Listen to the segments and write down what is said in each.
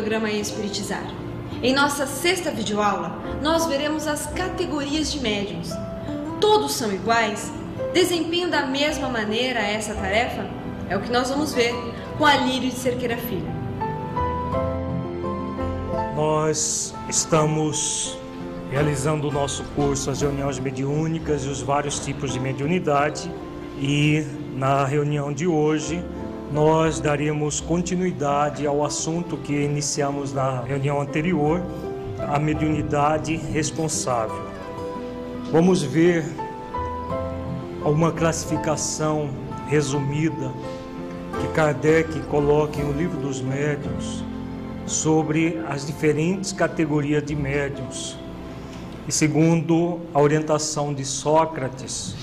programa Espiritizar. Em nossa sexta videoaula, nós veremos as categorias de médiums. Todos são iguais? Desempenham da mesma maneira essa tarefa? É o que nós vamos ver com a Lírio de Cerqueira Filho. Nós estamos realizando o nosso curso, as reuniões mediúnicas e os vários tipos de mediunidade. E na reunião de hoje, nós daremos continuidade ao assunto que iniciamos na reunião anterior, a mediunidade responsável. Vamos ver uma classificação resumida que Kardec coloca em O Livro dos Médiuns sobre as diferentes categorias de médiuns. E segundo a orientação de Sócrates,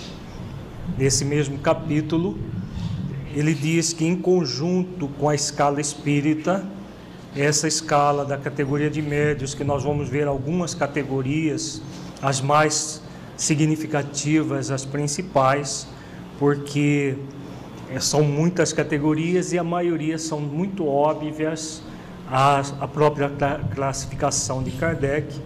nesse mesmo capítulo, ele diz que, em conjunto com a escala espírita, essa escala da categoria de médios, que nós vamos ver algumas categorias, as mais significativas, as principais, porque eh, são muitas categorias e a maioria são muito óbvias a própria classificação de Kardec.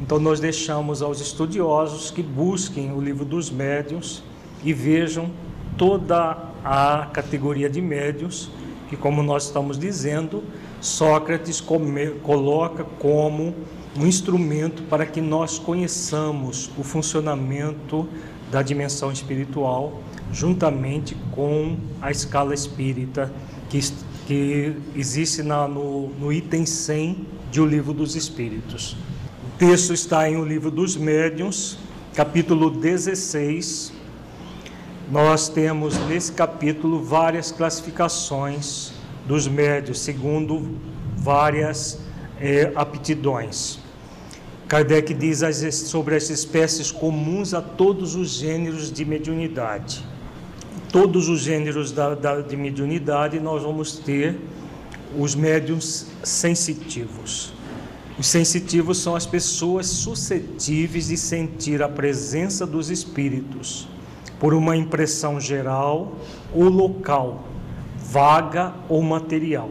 Então, nós deixamos aos estudiosos que busquem o livro dos médiuns e vejam toda a categoria de médios, que, como nós estamos dizendo, Sócrates come, coloca como um instrumento para que nós conheçamos o funcionamento da dimensão espiritual, juntamente com a escala espírita que, que existe na, no, no item 100 de O Livro dos Espíritos. O texto está em O Livro dos Médiuns, capítulo 16, nós temos nesse capítulo várias classificações dos médios, segundo várias é, aptidões. Kardec diz sobre as espécies comuns a todos os gêneros de mediunidade. Todos os gêneros da, da, de mediunidade nós vamos ter os médiums sensitivos. Os sensitivos são as pessoas suscetíveis de sentir a presença dos espíritos por uma impressão geral ou local, vaga ou material.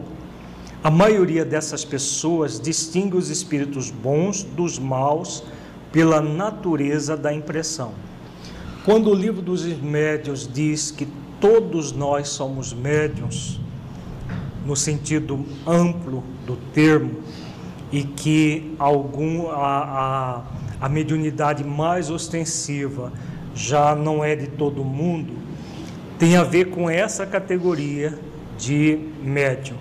A maioria dessas pessoas distingue os espíritos bons dos maus pela natureza da impressão. Quando o livro dos médios diz que todos nós somos médiums, no sentido amplo do termo, e que algum, a, a, a mediunidade mais ostensiva já não é de todo mundo, tem a ver com essa categoria de médium.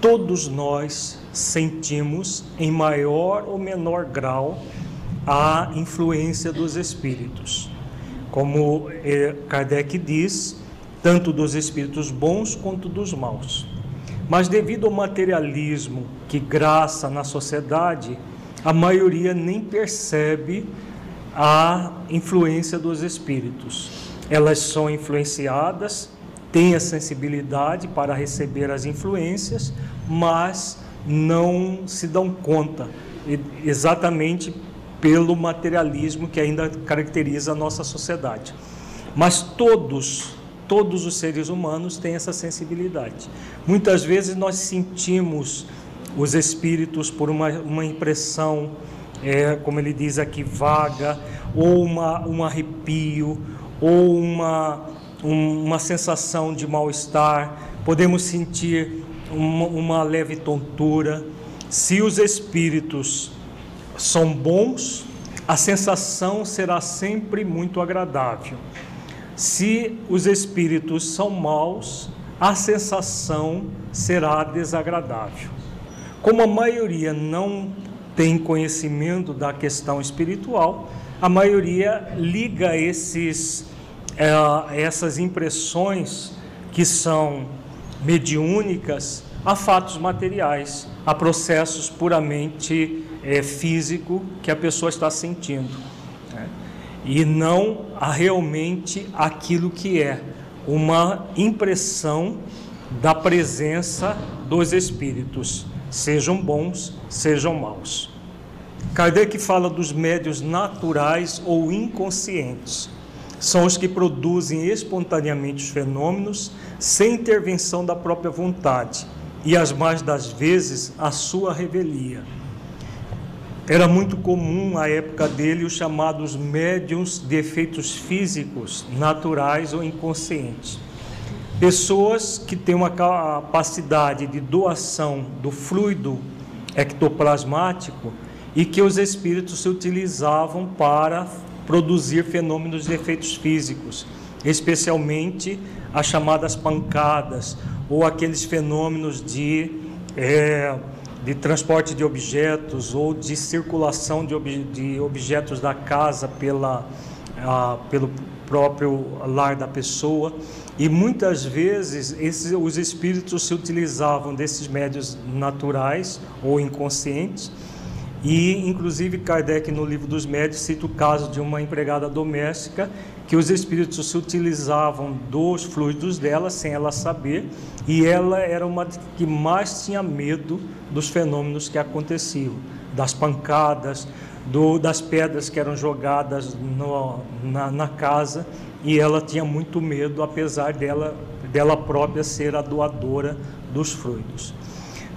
Todos nós sentimos, em maior ou menor grau, a influência dos espíritos. Como eh, Kardec diz, tanto dos espíritos bons quanto dos maus. Mas devido ao materialismo que graça na sociedade, a maioria nem percebe a influência dos espíritos. Elas são influenciadas, têm a sensibilidade para receber as influências, mas não se dão conta exatamente pelo materialismo que ainda caracteriza a nossa sociedade. Mas todos, todos os seres humanos têm essa sensibilidade. Muitas vezes nós sentimos os espíritos por uma, uma impressão é, como ele diz aqui, vaga, ou uma, um arrepio, ou uma, um, uma sensação de mal-estar, podemos sentir uma, uma leve tontura. Se os espíritos são bons, a sensação será sempre muito agradável. Se os espíritos são maus, a sensação será desagradável. Como a maioria não tem conhecimento da questão espiritual, a maioria liga esses, é, essas impressões que são mediúnicas a fatos materiais, a processos puramente é, físico que a pessoa está sentindo, né? e não a realmente aquilo que é uma impressão da presença dos espíritos, sejam bons, sejam maus. Kardec fala dos médios naturais ou inconscientes. São os que produzem espontaneamente os fenômenos sem intervenção da própria vontade e, as mais das vezes, a sua revelia. Era muito comum à época dele os chamados médiums de efeitos físicos, naturais ou inconscientes. Pessoas que têm uma capacidade de doação do fluido ectoplasmático e que os espíritos se utilizavam para produzir fenômenos de efeitos físicos, especialmente as chamadas pancadas ou aqueles fenômenos de, é, de transporte de objetos ou de circulação de, ob, de objetos da casa pela, a, pelo próprio lar da pessoa. E muitas vezes esses, os espíritos se utilizavam desses médios naturais ou inconscientes. E, inclusive, Kardec, no livro dos médios, cita o caso de uma empregada doméstica que os espíritos se utilizavam dos fluidos dela sem ela saber, e ela era uma que mais tinha medo dos fenômenos que aconteciam, das pancadas, do, das pedras que eram jogadas no, na, na casa, e ela tinha muito medo, apesar dela, dela própria ser a doadora dos fluidos.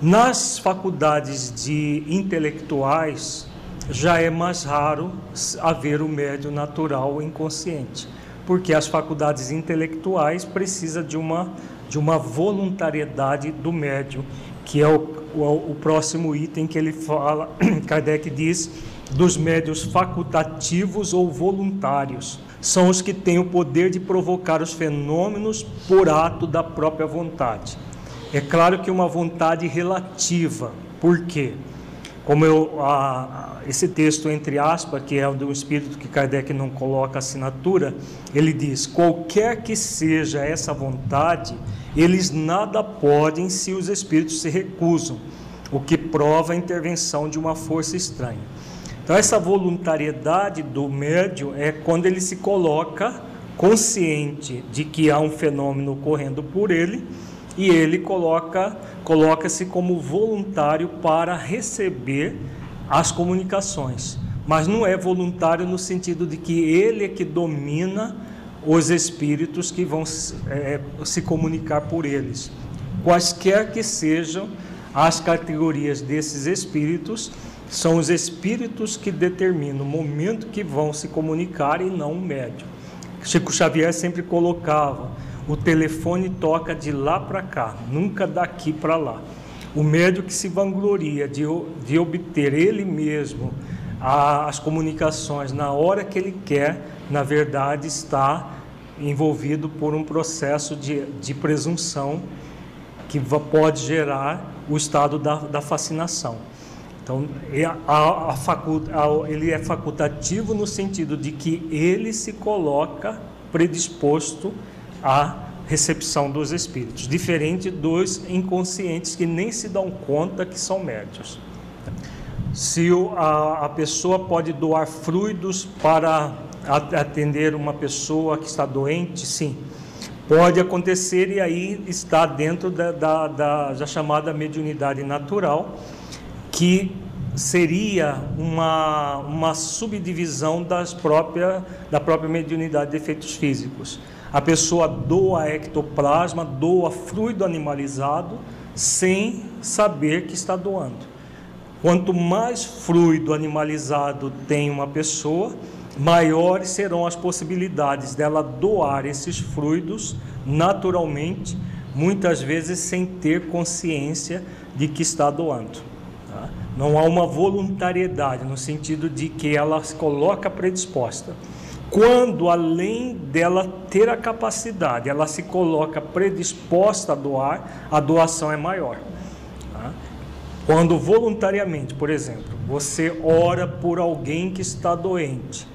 Nas faculdades de intelectuais, já é mais raro haver o médio natural inconsciente, porque as faculdades intelectuais precisam de uma, de uma voluntariedade do médio, que é o, o, o próximo item que ele fala, Kardec diz, dos médios facultativos ou voluntários. São os que têm o poder de provocar os fenômenos por ato da própria vontade. É claro que uma vontade relativa. Por quê? Como eu, a, esse texto, entre aspas, que é do espírito que Kardec não coloca assinatura, ele diz: qualquer que seja essa vontade, eles nada podem se os espíritos se recusam, o que prova a intervenção de uma força estranha. Então, essa voluntariedade do médio é quando ele se coloca consciente de que há um fenômeno ocorrendo por ele e ele coloca coloca-se como voluntário para receber as comunicações, mas não é voluntário no sentido de que ele é que domina os espíritos que vão é, se comunicar por eles, quaisquer que sejam as categorias desses espíritos, são os espíritos que determinam o momento que vão se comunicar e não o médium. Chico Xavier sempre colocava o telefone toca de lá para cá, nunca daqui para lá. O médico que se vangloria de, de obter ele mesmo a, as comunicações na hora que ele quer, na verdade está envolvido por um processo de, de presunção que pode gerar o estado da, da fascinação. Então, a, a facult, ele é facultativo no sentido de que ele se coloca predisposto a recepção dos espíritos, diferente dos inconscientes que nem se dão conta que são médios. Se a, a pessoa pode doar fluidos para atender uma pessoa que está doente, sim, pode acontecer e aí está dentro da, da, da chamada mediunidade natural, que seria uma, uma subdivisão das própria, da própria mediunidade de efeitos físicos. A pessoa doa ectoplasma, doa fluido animalizado, sem saber que está doando. Quanto mais fluido animalizado tem uma pessoa, maiores serão as possibilidades dela doar esses fluidos naturalmente, muitas vezes sem ter consciência de que está doando. Não há uma voluntariedade no sentido de que ela se coloca predisposta. Quando, além dela ter a capacidade, ela se coloca predisposta a doar, a doação é maior. Tá? Quando voluntariamente, por exemplo, você ora por alguém que está doente,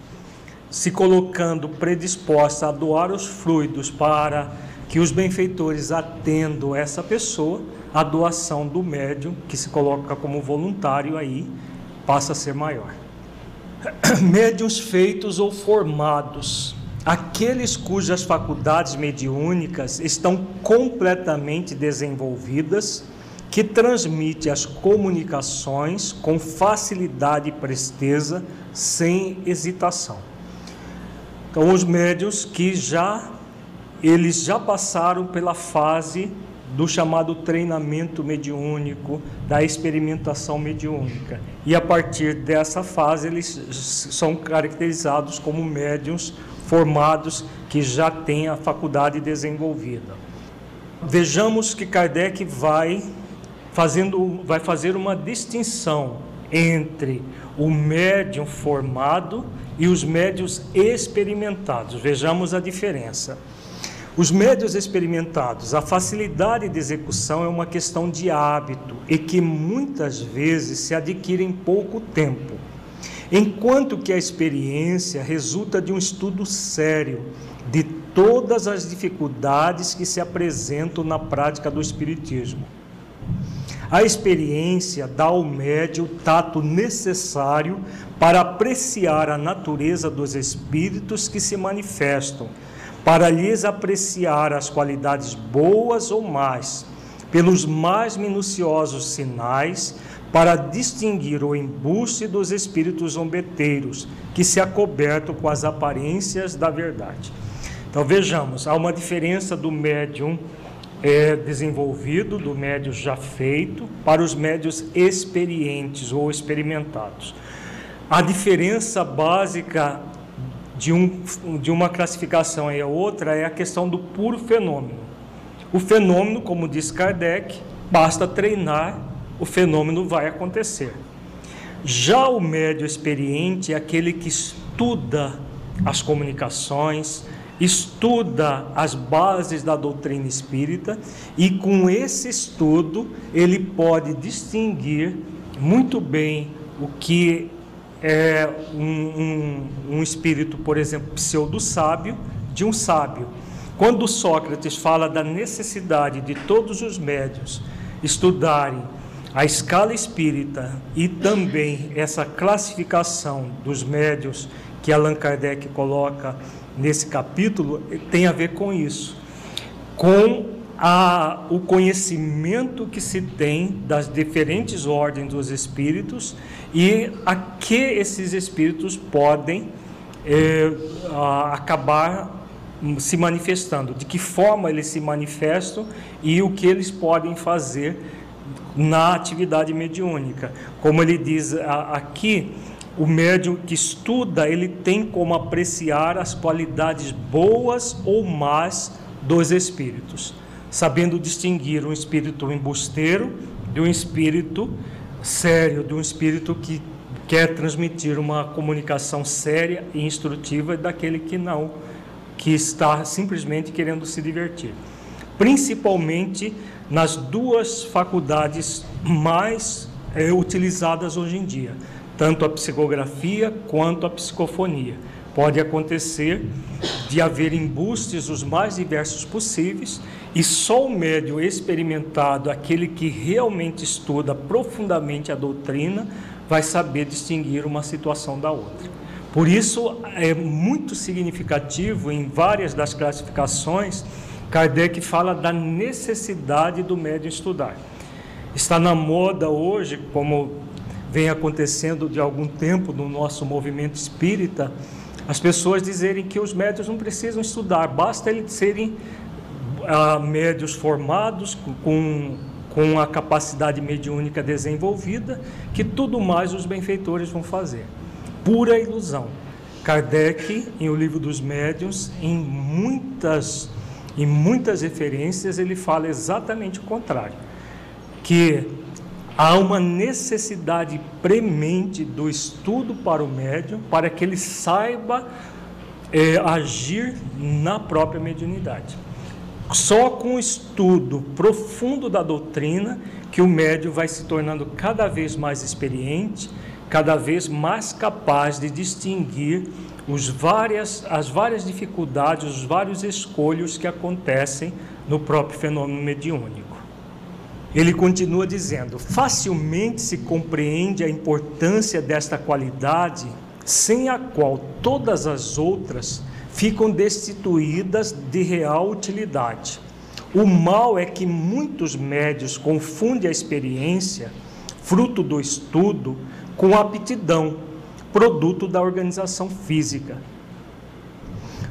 se colocando predisposta a doar os fluidos para que os benfeitores atendam essa pessoa, a doação do médium, que se coloca como voluntário aí, passa a ser maior. Médiuns feitos ou formados, aqueles cujas faculdades mediúnicas estão completamente desenvolvidas, que transmite as comunicações com facilidade e presteza, sem hesitação. Então, os médios que já eles já passaram pela fase do chamado treinamento mediúnico, da experimentação mediúnica. E a partir dessa fase eles são caracterizados como médiums formados que já têm a faculdade desenvolvida. Vejamos que Kardec vai fazendo vai fazer uma distinção entre o médium formado e os médios experimentados. Vejamos a diferença. Os médios experimentados, a facilidade de execução é uma questão de hábito e que muitas vezes se adquire em pouco tempo, enquanto que a experiência resulta de um estudo sério de todas as dificuldades que se apresentam na prática do Espiritismo. A experiência dá ao médio o tato necessário para apreciar a natureza dos espíritos que se manifestam para lhes apreciar as qualidades boas ou más, pelos mais minuciosos sinais, para distinguir o embuste dos espíritos zombeteiros, que se acobertam com as aparências da verdade. Então vejamos, há uma diferença do médium é, desenvolvido, do médium já feito, para os médios experientes ou experimentados. A diferença básica de, um, de uma classificação e a outra é a questão do puro fenômeno. O fenômeno, como diz Kardec, basta treinar, o fenômeno vai acontecer. Já o médio experiente é aquele que estuda as comunicações, estuda as bases da doutrina espírita e com esse estudo ele pode distinguir muito bem o que é, um, um, um espírito, por exemplo, pseudo-sábio, de um sábio. Quando Sócrates fala da necessidade de todos os médios estudarem a escala espírita e também essa classificação dos médios que Allan Kardec coloca nesse capítulo, tem a ver com isso. Com a, o conhecimento que se tem das diferentes ordens dos espíritos e a que esses espíritos podem é, acabar se manifestando, de que forma eles se manifestam e o que eles podem fazer na atividade mediúnica. Como ele diz aqui, o médium que estuda, ele tem como apreciar as qualidades boas ou más dos espíritos sabendo distinguir um espírito embusteiro de um espírito sério, de um espírito que quer transmitir uma comunicação séria e instrutiva daquele que não, que está simplesmente querendo se divertir. Principalmente nas duas faculdades mais é, utilizadas hoje em dia, tanto a psicografia quanto a psicofonia. Pode acontecer de haver embustes os mais diversos possíveis e só o médium experimentado, aquele que realmente estuda profundamente a doutrina, vai saber distinguir uma situação da outra. Por isso é muito significativo em várias das classificações, Kardec fala da necessidade do médium estudar. Está na moda hoje, como vem acontecendo de algum tempo no nosso movimento espírita, as pessoas dizerem que os médios não precisam estudar, basta eles serem a médios formados com, com a capacidade mediúnica desenvolvida, que tudo mais os benfeitores vão fazer. Pura ilusão. Kardec, em O Livro dos Médiuns, em muitas, em muitas referências, ele fala exatamente o contrário. Que há uma necessidade premente do estudo para o médium, para que ele saiba é, agir na própria mediunidade. Só com o estudo profundo da doutrina que o médium vai se tornando cada vez mais experiente, cada vez mais capaz de distinguir os várias, as várias dificuldades, os vários escolhos que acontecem no próprio fenômeno mediúnico. Ele continua dizendo: facilmente se compreende a importância desta qualidade, sem a qual todas as outras ficam destituídas de real utilidade. O mal é que muitos médios confundem a experiência, fruto do estudo, com aptidão, produto da organização física.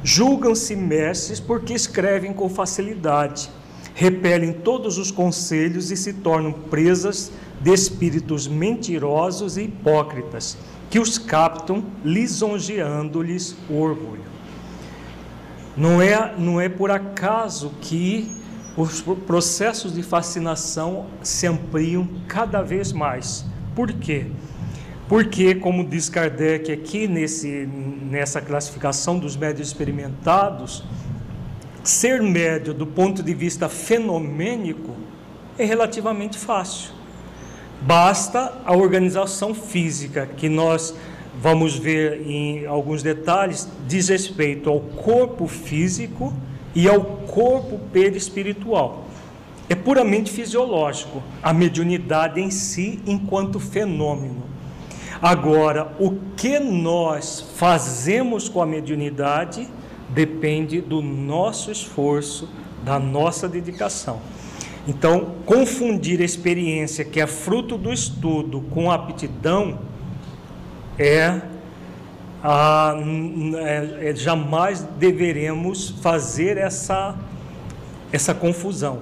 Julgam-se mestres porque escrevem com facilidade, repelem todos os conselhos e se tornam presas de espíritos mentirosos e hipócritas, que os captam lisonjeando-lhes o orgulho. Não é, não é por acaso que os processos de fascinação se ampliam cada vez mais. Por quê? Porque, como diz Kardec aqui nesse, nessa classificação dos médios experimentados, ser médio do ponto de vista fenomênico é relativamente fácil. Basta a organização física, que nós vamos ver em alguns detalhes, diz respeito ao corpo físico e ao corpo perispiritual. É puramente fisiológico, a mediunidade em si enquanto fenômeno. Agora, o que nós fazemos com a mediunidade depende do nosso esforço, da nossa dedicação. Então, confundir a experiência que é fruto do estudo com aptidão é, a, é, é jamais deveremos fazer essa, essa confusão.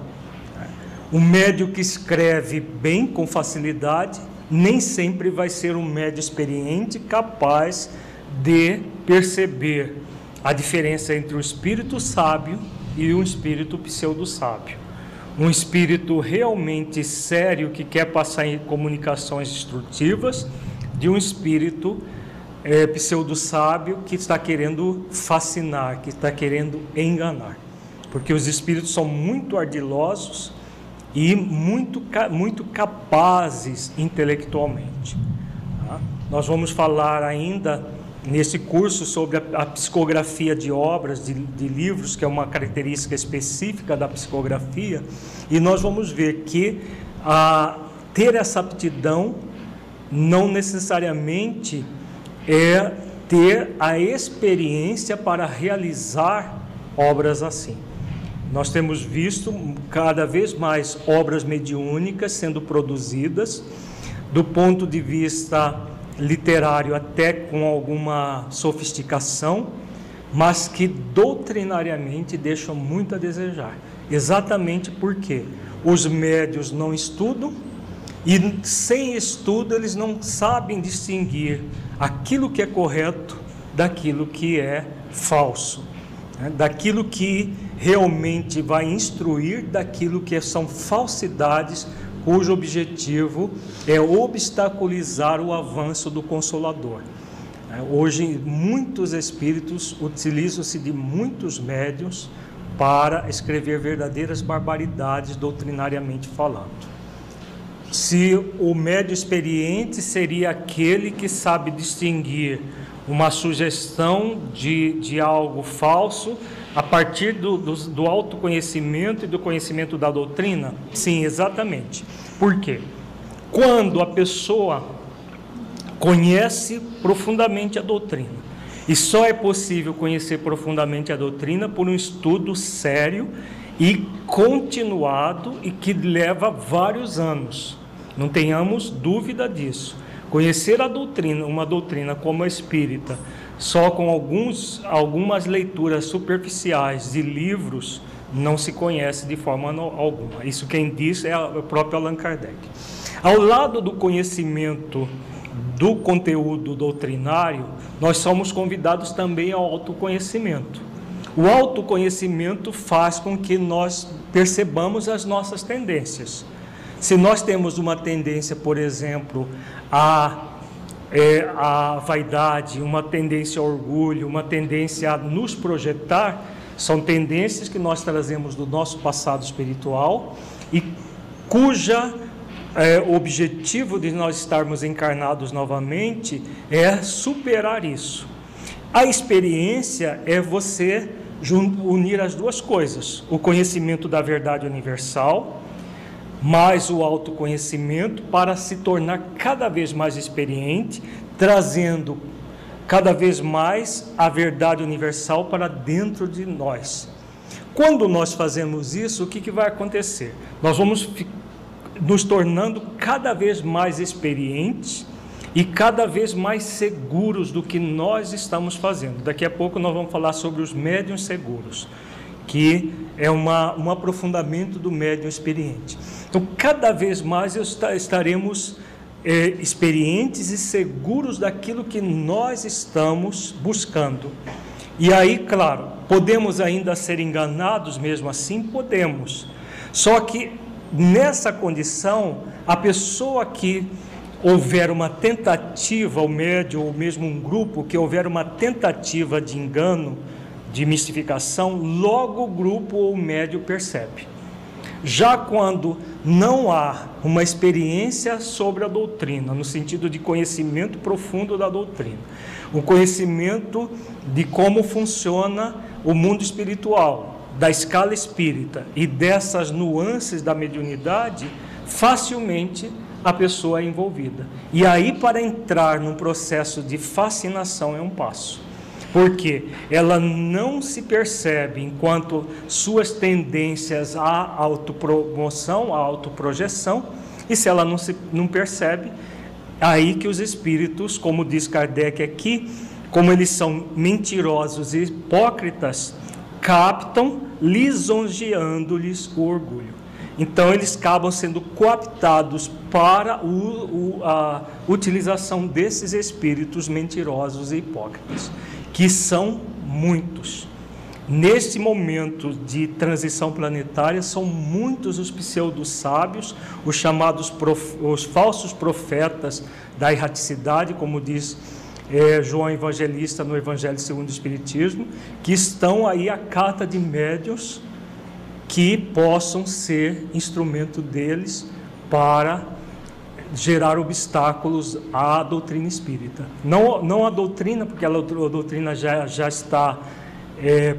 O médio que escreve bem, com facilidade, nem sempre vai ser um médio experiente capaz de perceber a diferença entre o espírito sábio e um espírito pseudo-sábio. Um espírito realmente sério que quer passar em comunicações instrutivas, de um espírito é, pseudo-sábio que está querendo fascinar, que está querendo enganar. Porque os espíritos são muito ardilosos e muito, muito capazes intelectualmente. Tá? Nós vamos falar ainda nesse curso sobre a, a psicografia de obras, de, de, livros, que é uma característica específica da psicografia, e nós vamos ver que a, ter essa aptidão não necessariamente é ter a experiência para realizar obras assim. Nós temos visto cada vez mais obras mediúnicas sendo produzidas, do ponto de vista literário até com alguma sofisticação, mas que doutrinariamente deixam muito a desejar. Exatamente porque os médios não estudam e sem estudo eles não sabem distinguir aquilo que é correto daquilo que é falso, né? daquilo que realmente vai instruir daquilo que são falsidades, cujo objetivo é obstaculizar o avanço do Consolador. É, hoje, muitos espíritos utilizam-se de muitos médios para escrever verdadeiras barbaridades doutrinariamente falando. Se o médio experiente seria aquele que sabe distinguir uma sugestão de, de algo falso a partir do, do, do autoconhecimento e do conhecimento da doutrina? Sim, exatamente. Por quê? Quando a pessoa conhece profundamente a doutrina, e só é possível conhecer profundamente a doutrina por um estudo sério e continuado e que leva vários anos. Não tenhamos dúvida disso. Conhecer a doutrina, uma doutrina como a espírita, só com alguns, algumas leituras superficiais de livros não se conhece de forma alguma. Isso quem diz é o próprio Allan Kardec. Ao lado do conhecimento do conteúdo doutrinário, nós somos convidados também ao autoconhecimento. O autoconhecimento faz com que nós percebamos as nossas tendências. Se nós temos uma tendência, por exemplo, a, é, a vaidade, uma tendência ao orgulho, uma tendência a nos projetar, são tendências que nós trazemos do nosso passado espiritual e cuja é, objetivo de nós estarmos encarnados novamente é superar isso. A experiência é você unir as duas coisas: o conhecimento da verdade universal, mais o autoconhecimento, para se tornar cada vez mais experiente, trazendo cada vez mais a verdade universal para dentro de nós. Quando nós fazemos isso, o que, que vai acontecer? Nós vamos nos tornando cada vez mais experientes e cada vez mais seguros do que nós estamos fazendo. Daqui a pouco nós vamos falar sobre os médiums seguros, que é uma, um aprofundamento do médium experiente. Então, cada vez mais estaremos é, experientes e seguros daquilo que nós estamos buscando. E aí, claro, podemos ainda ser enganados mesmo assim? Podemos. Só que nessa condição, a pessoa que houver uma tentativa, o médio ou mesmo um grupo que houver uma tentativa de engano, de mistificação, logo o grupo ou o médio percebe. Já quando não há uma experiência sobre a doutrina, no sentido de conhecimento profundo da doutrina, o conhecimento de como funciona o mundo espiritual, da escala espírita e dessas nuances da mediunidade, facilmente a pessoa é envolvida. E aí, para entrar num processo de fascinação, é um passo. Porque ela não se percebe enquanto suas tendências à autopromoção, à autoprojeção, e se ela não se não percebe, aí que os espíritos, como diz Kardec aqui, como eles são mentirosos e hipócritas, captam lisonjeando-lhes o orgulho. Então, eles acabam sendo cooptados para o, o, a utilização desses espíritos mentirosos e hipócritas, que são muitos. Neste momento de transição planetária, são muitos os pseudo-sábios, os chamados prof, os falsos profetas da erraticidade, como diz é, João Evangelista no Evangelho segundo o Espiritismo, que estão aí a carta de médios que possam ser instrumento deles para gerar obstáculos à doutrina espírita. Não, não a doutrina, porque a doutrina já, já está é,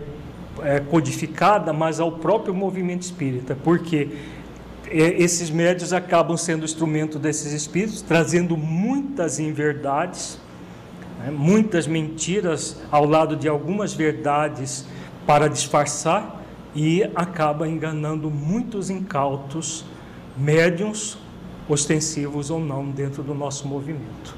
é, codificada, mas ao próprio movimento espírita, porque é, esses médios acabam sendo instrumento desses espíritos, trazendo muitas inverdades, né, muitas mentiras ao lado de algumas verdades para disfarçar e acaba enganando muitos incautos, médiums, ostensivos ou não, dentro do nosso movimento.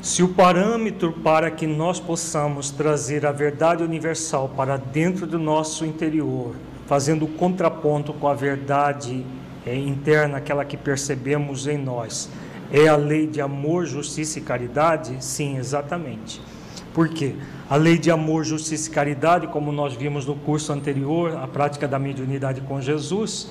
Se o parâmetro para que nós possamos trazer a verdade universal para dentro do nosso interior, fazendo contraponto com a verdade é, interna, aquela que percebemos em nós, é a lei de amor, justiça e caridade? Sim, exatamente. Por quê? A lei de amor, justiça e caridade, como nós vimos no curso anterior, a prática da mediunidade com Jesus,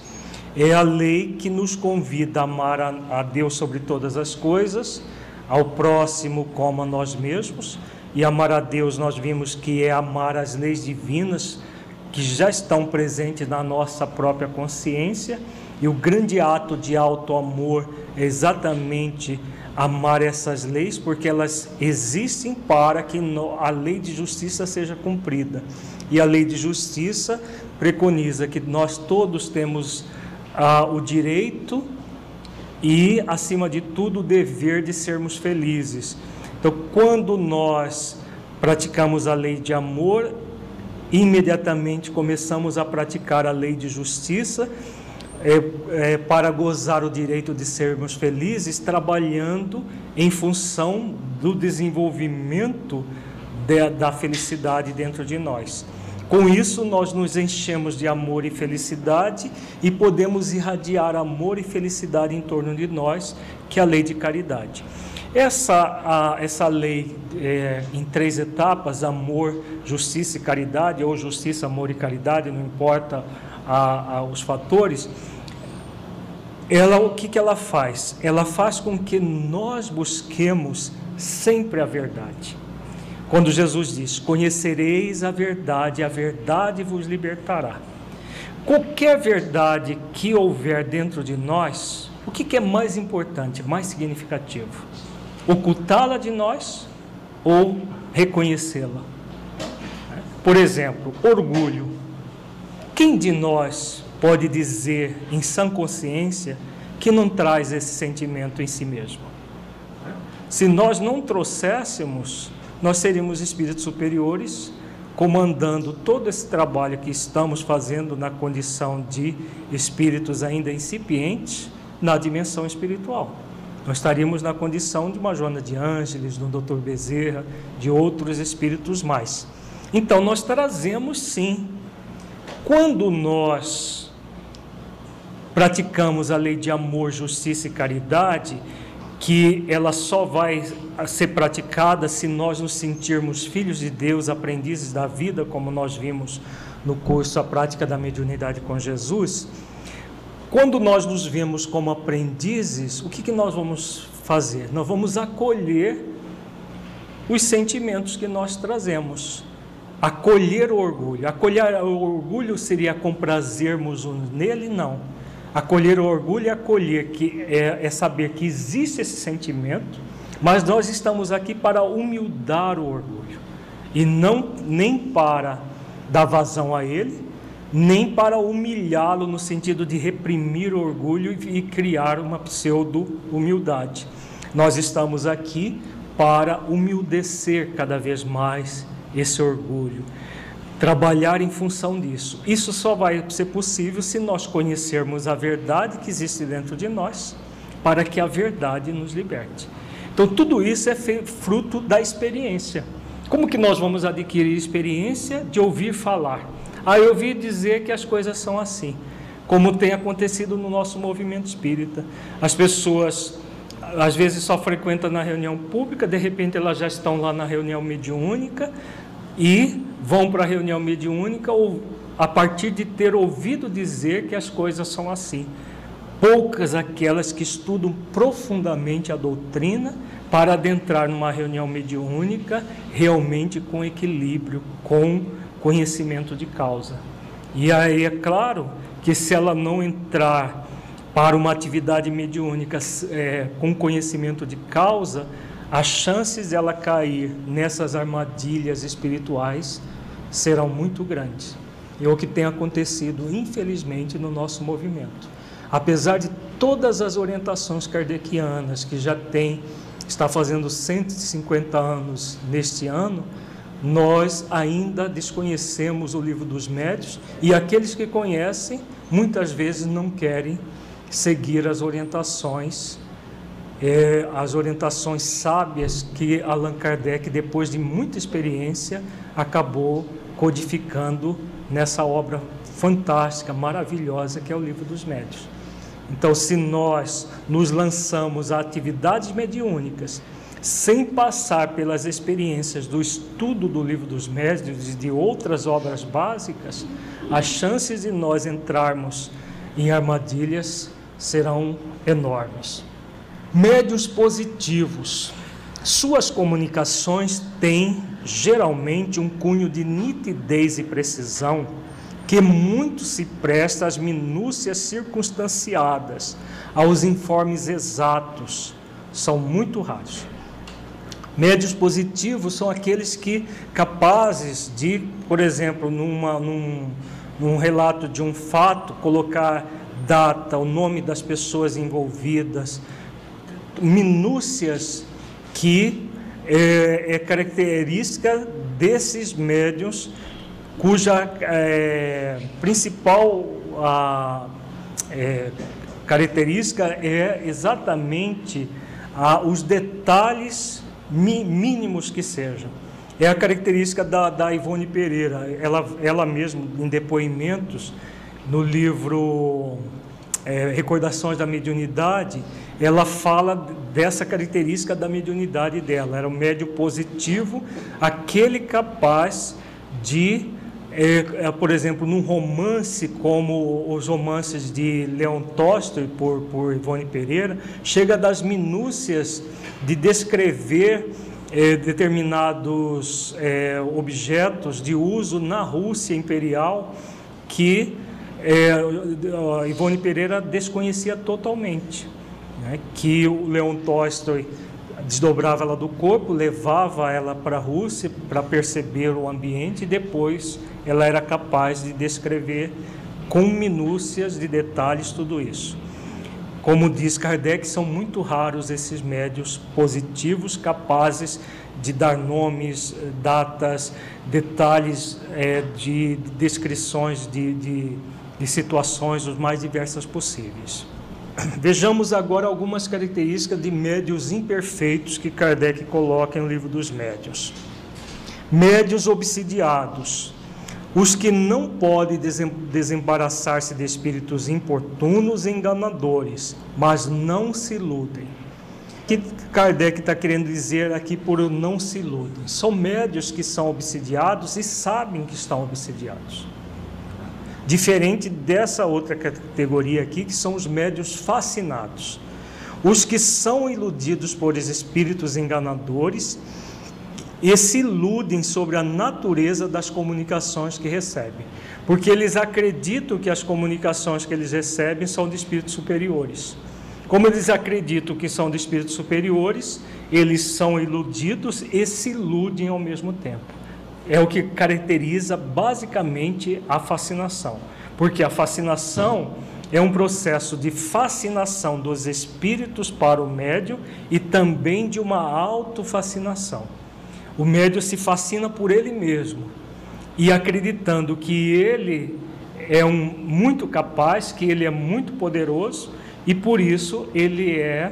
é a lei que nos convida a amar a, a Deus sobre todas as coisas, ao próximo como a nós mesmos. E amar a Deus, nós vimos que é amar as leis divinas que já estão presentes na nossa própria consciência. E o grande ato de auto-amor é exatamente amar essas leis, porque elas existem para que a lei de justiça seja cumprida. E a lei de justiça preconiza que nós todos temos ah, o direito e, acima de tudo, o dever de sermos felizes. Então, quando nós praticamos a lei de amor, imediatamente começamos a praticar a lei de justiça é, é, para gozar o direito de sermos felizes, trabalhando em função do desenvolvimento de, da felicidade dentro de nós. Com isso, nós nos enchemos de amor e felicidade e podemos irradiar amor e felicidade em torno de nós, que é a lei de caridade. Essa, a, essa lei é, em três etapas, amor, justiça e caridade, ou justiça, amor e caridade, não importa a, a, os fatores, ela, o que, que ela faz? Ela faz com que nós busquemos sempre a verdade. Quando Jesus diz: Conhecereis a verdade, a verdade vos libertará. Qualquer verdade que houver dentro de nós, o que, é mais importante, mais significativo? Ocultá-la de nós ou reconhecê-la? Por exemplo, orgulho. Quem de nós pode dizer em sã consciência que não traz esse sentimento em si mesmo? Se nós não trouxéssemos, nós seríamos espíritos superiores, comandando todo esse trabalho que estamos fazendo na condição de espíritos ainda incipientes na dimensão espiritual. Nós estaríamos na condição de uma Joana de Ângeles, do Dr. Bezerra, de outros espíritos mais. Então, nós trazemos sim. Quando nós praticamos a lei de amor, justiça e caridade, que ela só vai ser praticada se nós nos sentirmos filhos de Deus, aprendizes da vida, como nós vimos no curso A Prática da Mediunidade com Jesus. Quando nós nos vemos como aprendizes, o que, que nós vamos fazer? Nós vamos acolher os sentimentos que nós trazemos. Acolher o orgulho. Acolher o orgulho seria comprazermos nele? Não Acolher o orgulho e acolher que é, é saber que existe esse sentimento, mas nós estamos aqui para humildar o orgulho e não nem para dar vazão a ele, nem para humilhá-lo no sentido de reprimir o orgulho e criar uma pseudo humildade. Nós estamos aqui para humildecer cada vez mais esse orgulho trabalhar em função disso. Isso só vai ser possível se nós conhecermos a verdade que existe dentro de nós, para que a verdade nos liberte. Então, tudo isso é fruto da experiência. Como que nós vamos adquirir experiência de ouvir falar? Ah, eu ouvi dizer que as coisas são assim, como tem acontecido no nosso movimento espírita. As pessoas às vezes só frequentam na reunião pública, de repente elas já estão lá na reunião mediúnica, e vão para a reunião mediúnica ou a partir de ter ouvido dizer que as coisas são assim. Poucas aquelas que estudam profundamente a doutrina para adentrar numa reunião mediúnica realmente com equilíbrio, com conhecimento de causa. E aí é claro que se ela não entrar para uma atividade mediúnica é, com conhecimento de causa, as chances dela cair nessas armadilhas espirituais serão muito grandes. É o que tem acontecido, infelizmente, no nosso movimento. Apesar de todas as orientações kardecianas que já tem, está fazendo 150 anos neste ano, nós ainda desconhecemos o livro dos médios e aqueles que conhecem muitas vezes não querem seguir as orientações é, as orientações sábias que Allan Kardec, depois de muita experiência, acabou codificando nessa obra fantástica, maravilhosa que é o Livro dos Médios. Então, se nós nos lançamos a atividades mediúnicas sem passar pelas experiências do estudo do Livro dos Médios e de outras obras básicas, as chances de nós entrarmos em armadilhas serão enormes. Médios positivos. Suas comunicações têm geralmente um cunho de nitidez e precisão que muito se presta às minúcias circunstanciadas, aos informes exatos. São muito raros. Médios positivos são aqueles que capazes de, por exemplo, numa, num, num relato de um fato, colocar data, o nome das pessoas envolvidas, minúcias que é, é característica desses médios, cuja é, principal a, é, característica é exatamente a, os detalhes mi, mínimos que sejam. É a característica da, da Ivone Pereira. Ela, ela mesma, em depoimentos, no livro é, Recordações da Mediunidade, ela fala dessa característica da mediunidade dela. Era um médio positivo, aquele capaz de, é, é, por exemplo, num romance como os romances de Leon Tolstói por, por Ivone Pereira, chega das minúcias de descrever é, determinados objetos de uso na Rússia imperial que é, Ivone Pereira desconhecia totalmente né, que o Leon Tolstói desdobrava ela do corpo, levava ela para a Rússia para perceber o ambiente e depois ela era capaz de descrever com minúcias de detalhes tudo isso. Como diz Kardec, são muito raros esses médios positivos capazes de dar nomes, datas, detalhes é, de, descrições de, de, de situações os mais diversas possíveis. Vejamos agora algumas características de médios imperfeitos que Kardec coloca no livro dos médios. Médios obsidiados, os que não podem desembaraçar-se de espíritos importunos e enganadores, mas não se iludem. O que Kardec está querendo dizer aqui por não se iludem? São médios que são obsidiados e sabem que estão obsidiados. Diferente dessa outra categoria aqui, que são os médios fascinados. Os que são iludidos por espíritos enganadores e se iludem sobre a natureza das comunicações que recebem. Porque eles acreditam que as comunicações que eles recebem são de espíritos superiores. Como eles acreditam que são de espíritos superiores, eles são iludidos e se iludem ao mesmo tempo é o que caracteriza basicamente a fascinação. Porque a fascinação é um processo de fascinação dos espíritos para o médio e também de uma autofascinação. O médio se fascina por ele mesmo e acreditando que ele é um muito capaz, que ele é muito poderoso e por isso ele é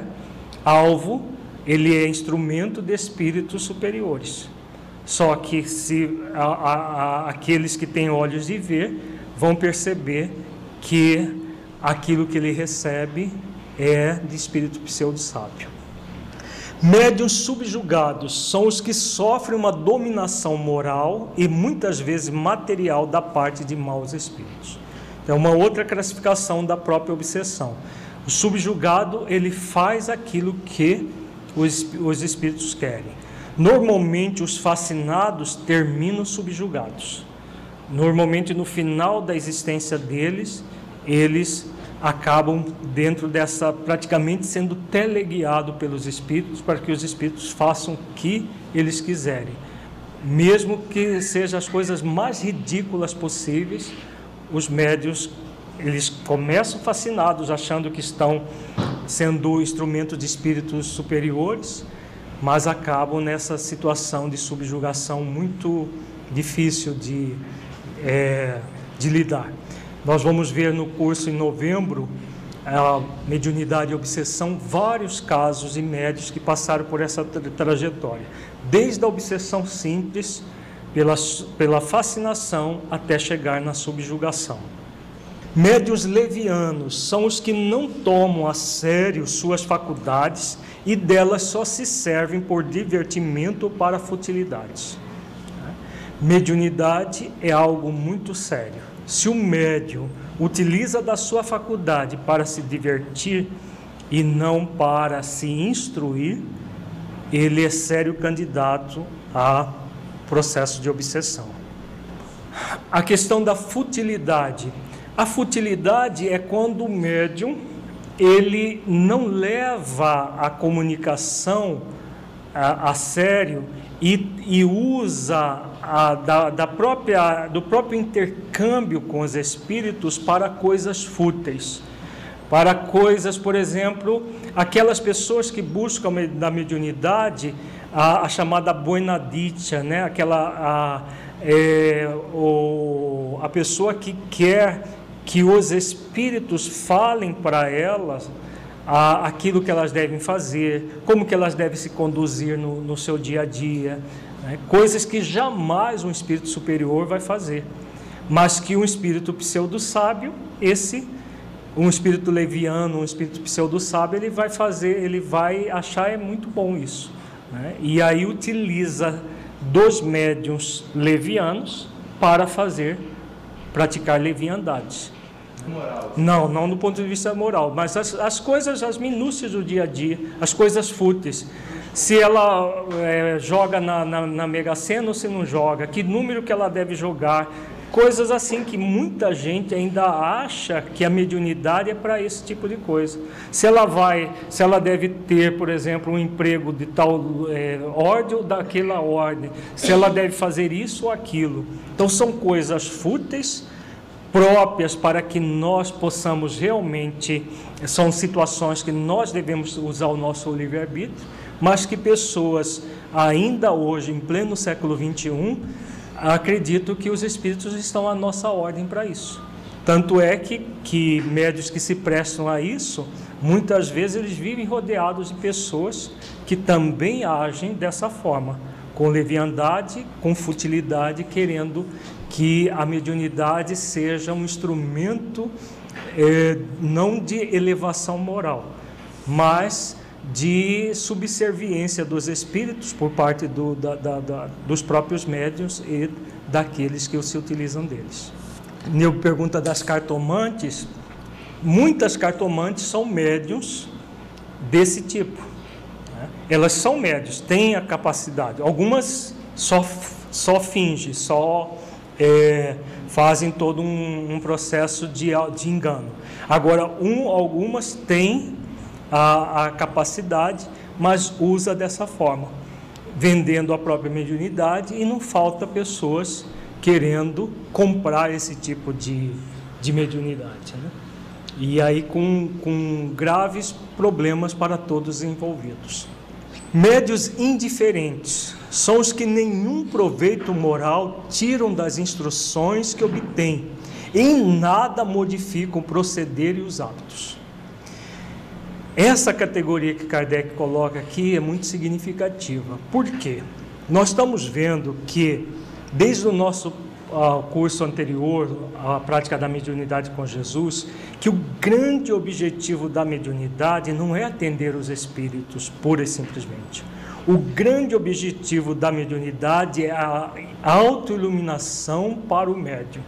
alvo, ele é instrumento de espíritos superiores. Só que se a, a, a, aqueles que têm olhos de ver vão perceber que aquilo que ele recebe é de espírito pseudo-sábio. Médiuns subjugados são os que sofrem uma dominação moral e muitas vezes material da parte de maus espíritos. É uma outra classificação da própria obsessão. O subjugado ele faz aquilo que os, os espíritos querem. Normalmente, os fascinados terminam subjugados. Normalmente, no final da existência deles, eles acabam dentro dessa, praticamente sendo teleguiados pelos espíritos para que os espíritos façam o que eles quiserem. Mesmo que sejam as coisas mais ridículas possíveis, os médios eles começam fascinados, achando que estão sendo instrumentos de espíritos superiores, mas acabam nessa situação de subjugação muito difícil de, é, de lidar. Nós vamos ver no curso em novembro, a mediunidade e obsessão, vários casos e médios que passaram por essa trajetória, desde a obsessão simples, pela, pela fascinação, até chegar na subjugação. Médios levianos são os que não tomam a sério suas faculdades e delas só se servem por divertimento ou para futilidades. Mediunidade é algo muito sério. Se o médium utiliza da sua faculdade para se divertir e não para se instruir, ele é sério candidato a processo de obsessão. A questão da futilidade a futilidade é quando o médium ele não leva a comunicação a, a sério e, e usa a, da, da, própria, do próprio intercâmbio com os espíritos para coisas fúteis. Para coisas, por exemplo, aquelas pessoas que buscam na mediunidade a, a chamada boinaditia, né? aquela a, é, o, a pessoa que quer que os espíritos falem para elas a, aquilo que elas devem fazer, como que elas devem se conduzir no, no seu dia a dia, né? coisas que jamais um espírito superior vai fazer, mas que um espírito pseudo-sábio, esse um espírito leviano, um espírito pseudo-sábio, ele vai fazer, ele vai achar é muito bom isso. Né? E aí utiliza dos médiums levianos para fazer, praticar leviandades. Não, não do ponto de vista moral, mas as, as coisas, as minúcias do dia a dia, as coisas fúteis. Se ela é, joga na, na, na Mega Sena ou se não joga, que número que ela deve jogar, Coisas assim que muita gente ainda acha que a mediunidade é para esse tipo de coisa. Se ela vai, se ela deve ter, por exemplo, um emprego de tal é, ordem ou daquela ordem, se ela deve fazer isso ou aquilo. Então são coisas fúteis, próprias para que nós possamos realmente, são situações que nós devemos usar o nosso livre-arbítrio, mas que pessoas ainda hoje, em pleno século 21, acredito que os espíritos estão à nossa ordem para isso. Tanto é que, que médios que se prestam a isso, muitas vezes eles vivem rodeados de pessoas que também agem dessa forma, com leviandade, com futilidade, querendo que a mediunidade seja um instrumento é, não de elevação moral, mas de subserviência dos espíritos por parte do, da, da, da, dos próprios médios e daqueles que se utilizam deles. Neu pergunta das cartomantes. Muitas cartomantes são médios desse tipo. Né? Elas são médios, têm a capacidade. Algumas só, só fingem, só é, fazem todo um, um processo de, de engano. Agora, um, algumas têm a, a capacidade, mas usa dessa forma, vendendo a própria mediunidade e não falta pessoas querendo comprar esse tipo de, de mediunidade. Né? E aí com, com graves problemas para todos os envolvidos. Médios indiferentes são os que nenhum proveito moral tiram das instruções que obtêm, em nada modificam o proceder e os hábitos. Essa categoria que Kardec coloca aqui é muito significativa. Por quê? Nós estamos vendo que, desde o nosso uh, curso anterior, a prática da mediunidade com Jesus, que o grande objetivo da mediunidade não é atender os espíritos, pura e simplesmente. O grande objetivo da mediunidade é a autoiluminação para o médium.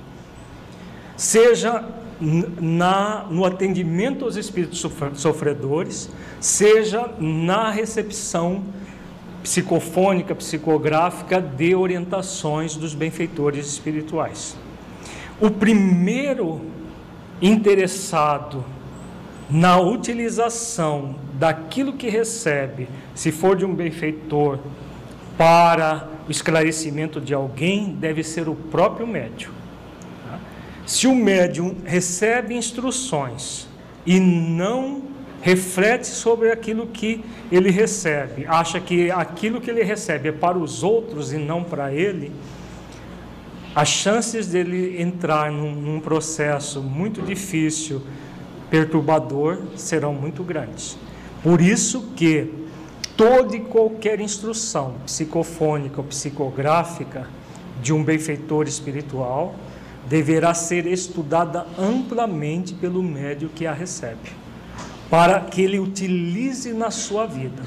Seja na, no atendimento aos espíritos sofredores, seja na recepção psicofônica, psicográfica de orientações dos benfeitores espirituais. O primeiro interessado na utilização daquilo que recebe, se for de um benfeitor, para o esclarecimento de alguém, deve ser o próprio médium. Se o médium recebe instruções e não reflete sobre aquilo que ele recebe, acha que aquilo que ele recebe é para os outros e não para ele, as chances dele entrar num, num processo muito difícil, perturbador, serão muito grandes. Por isso que toda e qualquer instrução psicofônica ou psicográfica de um benfeitor espiritual deverá ser estudada amplamente pelo médio que a recebe, para que ele utilize na sua vida.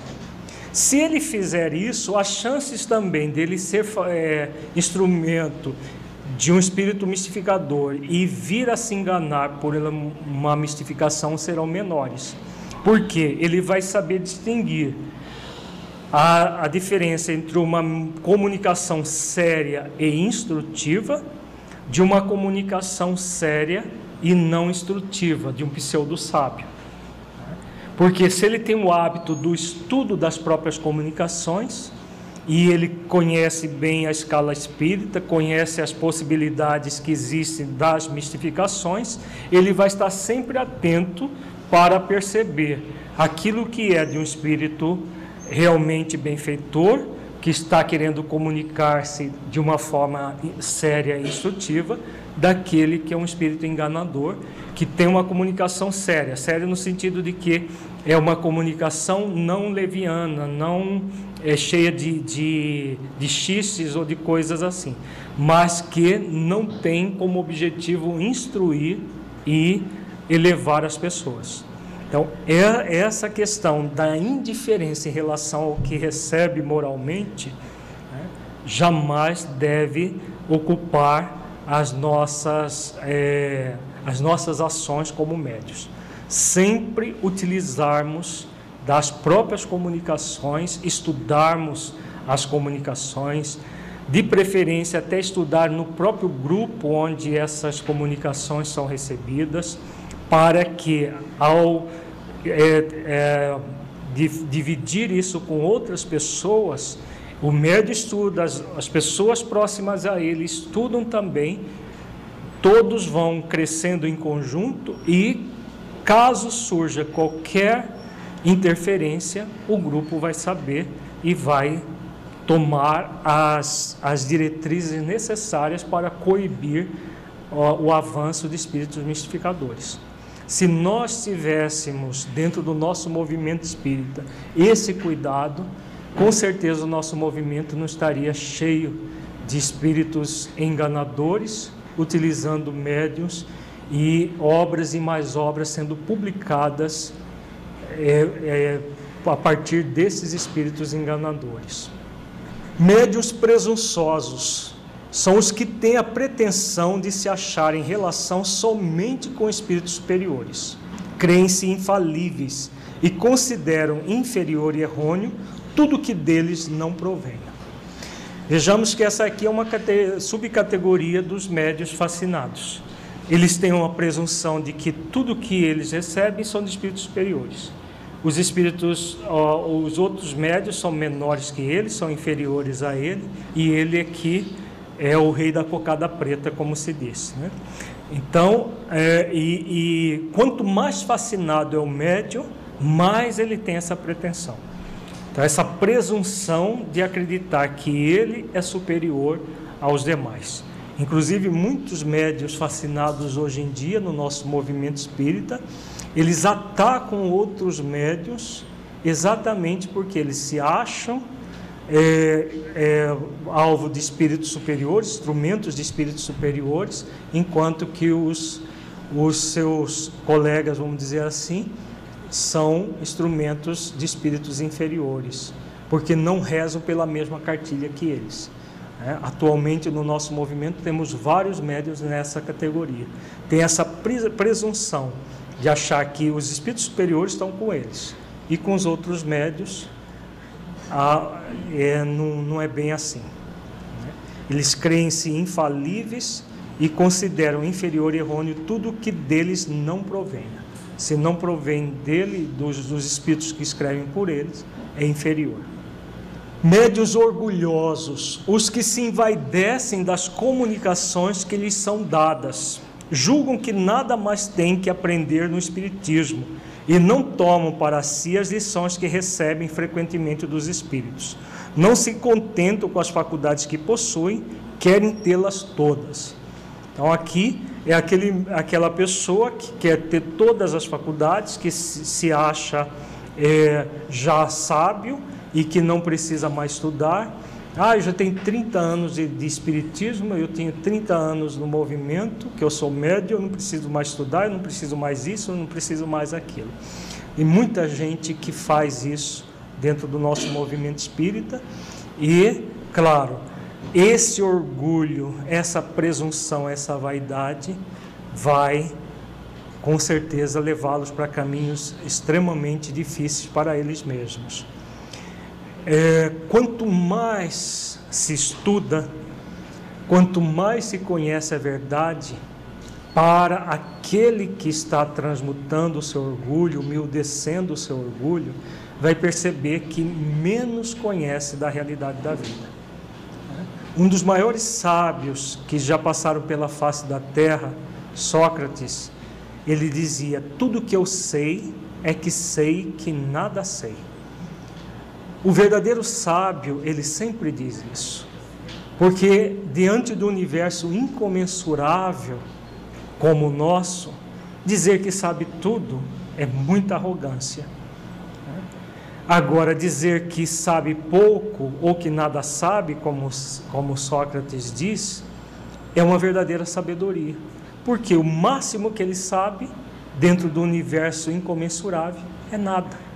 Se ele fizer isso, as chances também dele ser é, instrumento de um espírito mistificador e vir a se enganar por uma mistificação serão menores. Porque ele vai saber distinguir a, a diferença entre uma comunicação séria e instrutiva de uma comunicação séria e não instrutiva, de um pseudo-sábio. Porque se ele tem o hábito do estudo das próprias comunicações, e ele conhece bem a escala espírita, conhece as possibilidades que existem das mistificações, ele vai estar sempre atento para perceber aquilo que é de um espírito realmente benfeitor que está querendo comunicar-se de uma forma séria e instrutiva daquele que é um espírito enganador, que tem uma comunicação séria, séria no sentido de que é uma comunicação não leviana, não é cheia de, de, de xistes ou de coisas assim, mas que não tem como objetivo instruir e elevar as pessoas. Então, é essa questão da indiferença em relação ao que recebe moralmente, né, jamais deve ocupar as nossas, é, as nossas ações como médios. Sempre utilizarmos das próprias comunicações, estudarmos as comunicações, de preferência até estudar no próprio grupo onde essas comunicações são recebidas, para que ao é, é, dividir isso com outras pessoas, o médio estuda, as, as pessoas próximas a ele estudam também, todos vão crescendo em conjunto e, caso surja qualquer interferência, o grupo vai saber e vai tomar as, as diretrizes necessárias para coibir ó, o avanço de espíritos mistificadores. Se nós tivéssemos dentro do nosso movimento espírita esse cuidado, com certeza o nosso movimento não estaria cheio de espíritos enganadores, utilizando médiums e obras e mais obras sendo publicadas é, é, a partir desses espíritos enganadores. Médios presunçosos são os que têm a pretensão de se achar em relação somente com espíritos superiores. Creem-se infalíveis e consideram inferior e errôneo tudo que deles não provenha. Vejamos que essa aqui é uma subcategoria dos médios fascinados. Eles têm uma presunção de que tudo que eles recebem são de espíritos superiores. Os espíritos, os outros médios são menores que ele, são inferiores a ele, e ele aqui é o rei da cocada preta, como se diz. Né? Então, é, e, e, quanto mais fascinado é o médium, mais ele tem essa pretensão. Então, essa presunção de acreditar que ele é superior aos demais. Inclusive, muitos médios fascinados hoje em dia no nosso movimento espírita eles atacam outros médios exatamente porque eles se acham é, é, alvo de espíritos superiores, instrumentos de espíritos superiores, enquanto que os, os seus colegas, vamos dizer assim, são instrumentos de espíritos inferiores, porque não rezam pela mesma cartilha que eles. É, atualmente no nosso movimento temos vários médios nessa categoria. Tem essa presunção de achar que os espíritos superiores estão com eles e com os outros médios é, não, não é bem assim. Né? Eles creem-se infalíveis e consideram inferior e errôneo tudo que deles não provenha. Se não provém dele, dos, dos espíritos que escrevem por eles, é inferior. Médios orgulhosos, os que se envaidecem das comunicações que lhes são dadas julgam que nada mais têm que aprender no Espiritismo e não tomam para si as lições que recebem frequentemente dos Espíritos. Não se contentam com as faculdades que possuem, querem tê-las todas. Então, aqui é aquele, aquela pessoa que quer ter todas as faculdades, que se, se acha é, já sábio e que não precisa mais estudar ah, eu já tenho 30 anos de, de, espiritismo, eu tenho 30 anos no movimento, que eu sou médio, eu não preciso mais estudar, eu não preciso mais isso, eu não preciso mais aquilo. E muita gente que faz isso dentro do nosso movimento espírita, e, claro, esse orgulho, essa presunção, essa vaidade vai com certeza levá-los para caminhos extremamente difíceis para eles mesmos. É, quanto mais se estuda, quanto mais se conhece a verdade, para aquele que está transmutando o seu orgulho, humildecendo o seu orgulho, vai perceber que menos conhece da realidade da vida. Um dos maiores sábios que já passaram pela face da terra, Sócrates, ele dizia: Tudo que eu sei é que sei que nada sei. O verdadeiro sábio, ele sempre diz isso. Porque diante do universo incomensurável como o nosso, dizer que sabe tudo é muita arrogância. Agora, dizer que sabe pouco ou que nada sabe, como, como Sócrates diz, é uma verdadeira sabedoria. Porque o máximo que ele sabe dentro do universo incomensurável, é nada.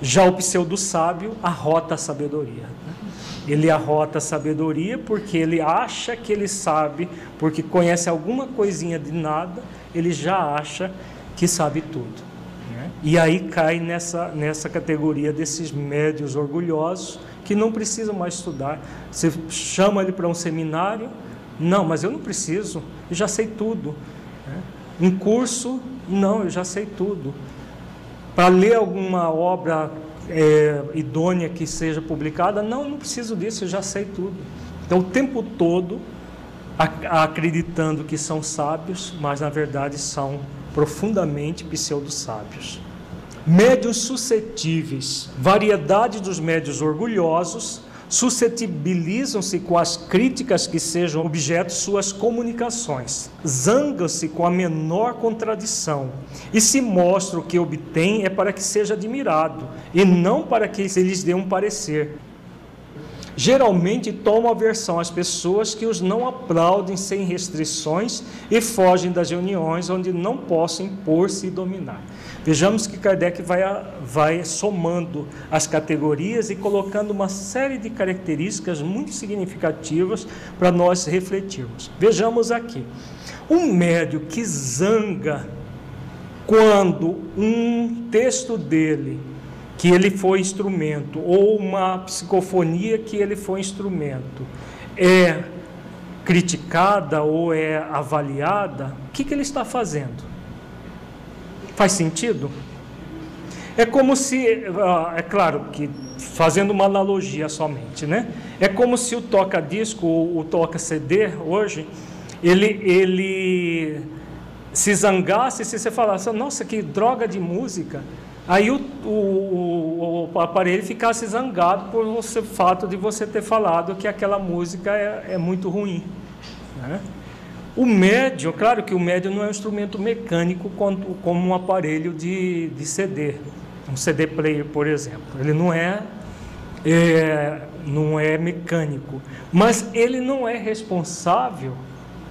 Já o pseudo-sábio arrota a sabedoria. Né? Ele arrota a sabedoria porque ele acha que ele sabe, porque conhece alguma coisinha de nada, ele já acha que sabe tudo. Né? E aí cai nessa, nessa categoria desses médios orgulhosos que não precisam mais estudar. Você chama ele para um seminário, não, mas eu não preciso, eu já sei tudo. Né? Um curso, não, eu já sei tudo. Para ler alguma obra é, idônea que seja publicada, não, não preciso disso, eu já sei tudo. Então, o tempo todo acreditando que são sábios, mas na verdade são profundamente pseudo-sábios. Médios suscetíveis, variedade dos médios orgulhosos, suscetibilizam-se com as críticas que sejam objeto suas comunicações, zangam-se com a menor contradição e se mostra o que obtém é para que seja admirado e não para que se lhes dê um parecer. Geralmente tomam aversão às pessoas que os não aplaudem sem restrições e fogem das reuniões onde não possam impor-se e dominar. Vejamos que Kardec vai, vai somando as categorias e colocando uma série de características muito significativas para nós refletirmos. Vejamos aqui. Um médio que zanga quando um texto dele, que ele foi instrumento, ou uma psicofonia que ele foi instrumento, é criticada ou é avaliada, o que, que ele está fazendo? Faz sentido? É como se, ah, é claro que fazendo uma analogia somente, né? É como se o toca-disco o toca-CD hoje, ele, ele se zangasse se você falasse, nossa, que droga de música. Aí o, o, o aparelho ficasse zangado por o fato de você ter falado que aquela música é, é muito ruim. Né? O médio, claro que o médio não é um instrumento mecânico como um aparelho de, de CD, um CD player, por exemplo. Ele não é, é, não é mecânico, mas ele não é responsável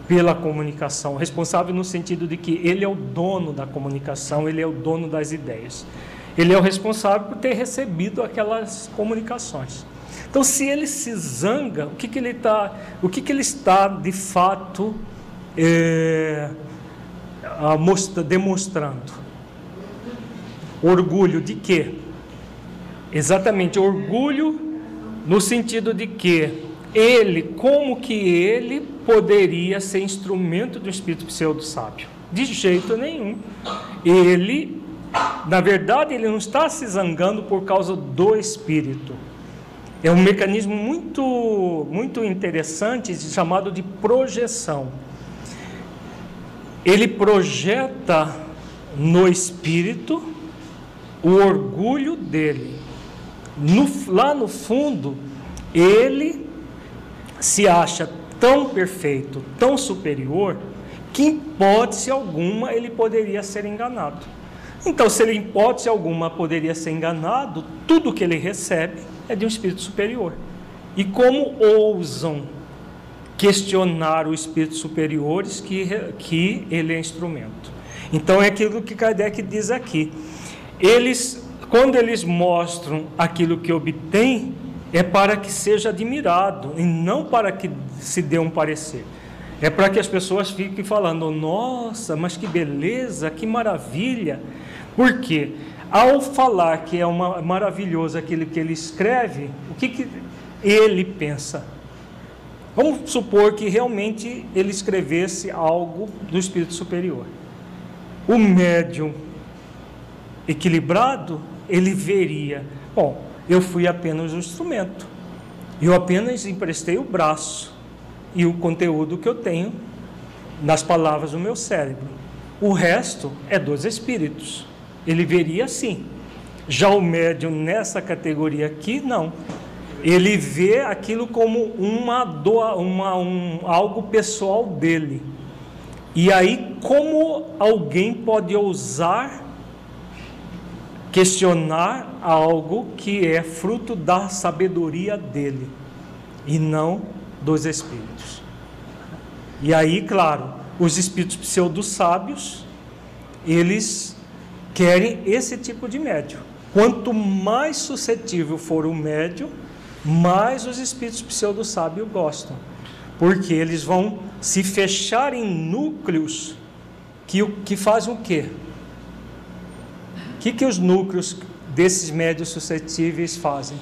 pela comunicação, responsável no sentido de que ele é o dono da comunicação, ele é o dono das ideias. Ele é o responsável por ter recebido aquelas comunicações. Então, se ele se zanga, o que, que ele está, o que, que ele está de fato é, mostra, demonstrando. Orgulho de quê? Exatamente, orgulho no sentido de que ele, como que ele poderia ser instrumento do espírito pseudo sábio? De jeito nenhum. Ele, na verdade, ele não está se zangando por causa do espírito. É um mecanismo muito, muito interessante chamado de projeção ele projeta no espírito o orgulho dele. No, lá no fundo, ele se acha tão perfeito, tão superior, que em hipótese alguma ele poderia ser enganado. Então, se ele em hipótese alguma poderia ser enganado, tudo que ele recebe é de um espírito superior. E como ousam questionar os espíritos superiores que, que ele é instrumento. Então é aquilo que Kardec diz aqui. Eles, quando eles mostram aquilo que obtêm, é para que seja admirado e não para que se dê um parecer. É para que as pessoas fiquem falando: nossa, mas que beleza, que maravilha. Por quê? Ao falar que é uma, maravilhoso aquilo que ele escreve, o que, que ele pensa? Vamos supor que realmente ele escrevesse algo do espírito superior. O médium equilibrado, ele veria: bom, eu fui apenas um instrumento, eu apenas emprestei o braço e o conteúdo que eu tenho nas palavras do meu cérebro. O resto é dos espíritos. Ele veria assim. Já o médium nessa categoria aqui, não ele vê aquilo como uma, doa, uma um, algo pessoal dele. E aí, como alguém pode ousar questionar algo que é fruto da sabedoria dele e não dos espíritos? E aí, claro, os espíritos pseudo-sábios, eles querem esse tipo de médio. Quanto mais suscetível for o médio, mais os espíritos pseudo-sábios gostam. Porque eles vão se fechar em núcleos que, que fazem o quê? O que, que os núcleos desses médios suscetíveis fazem?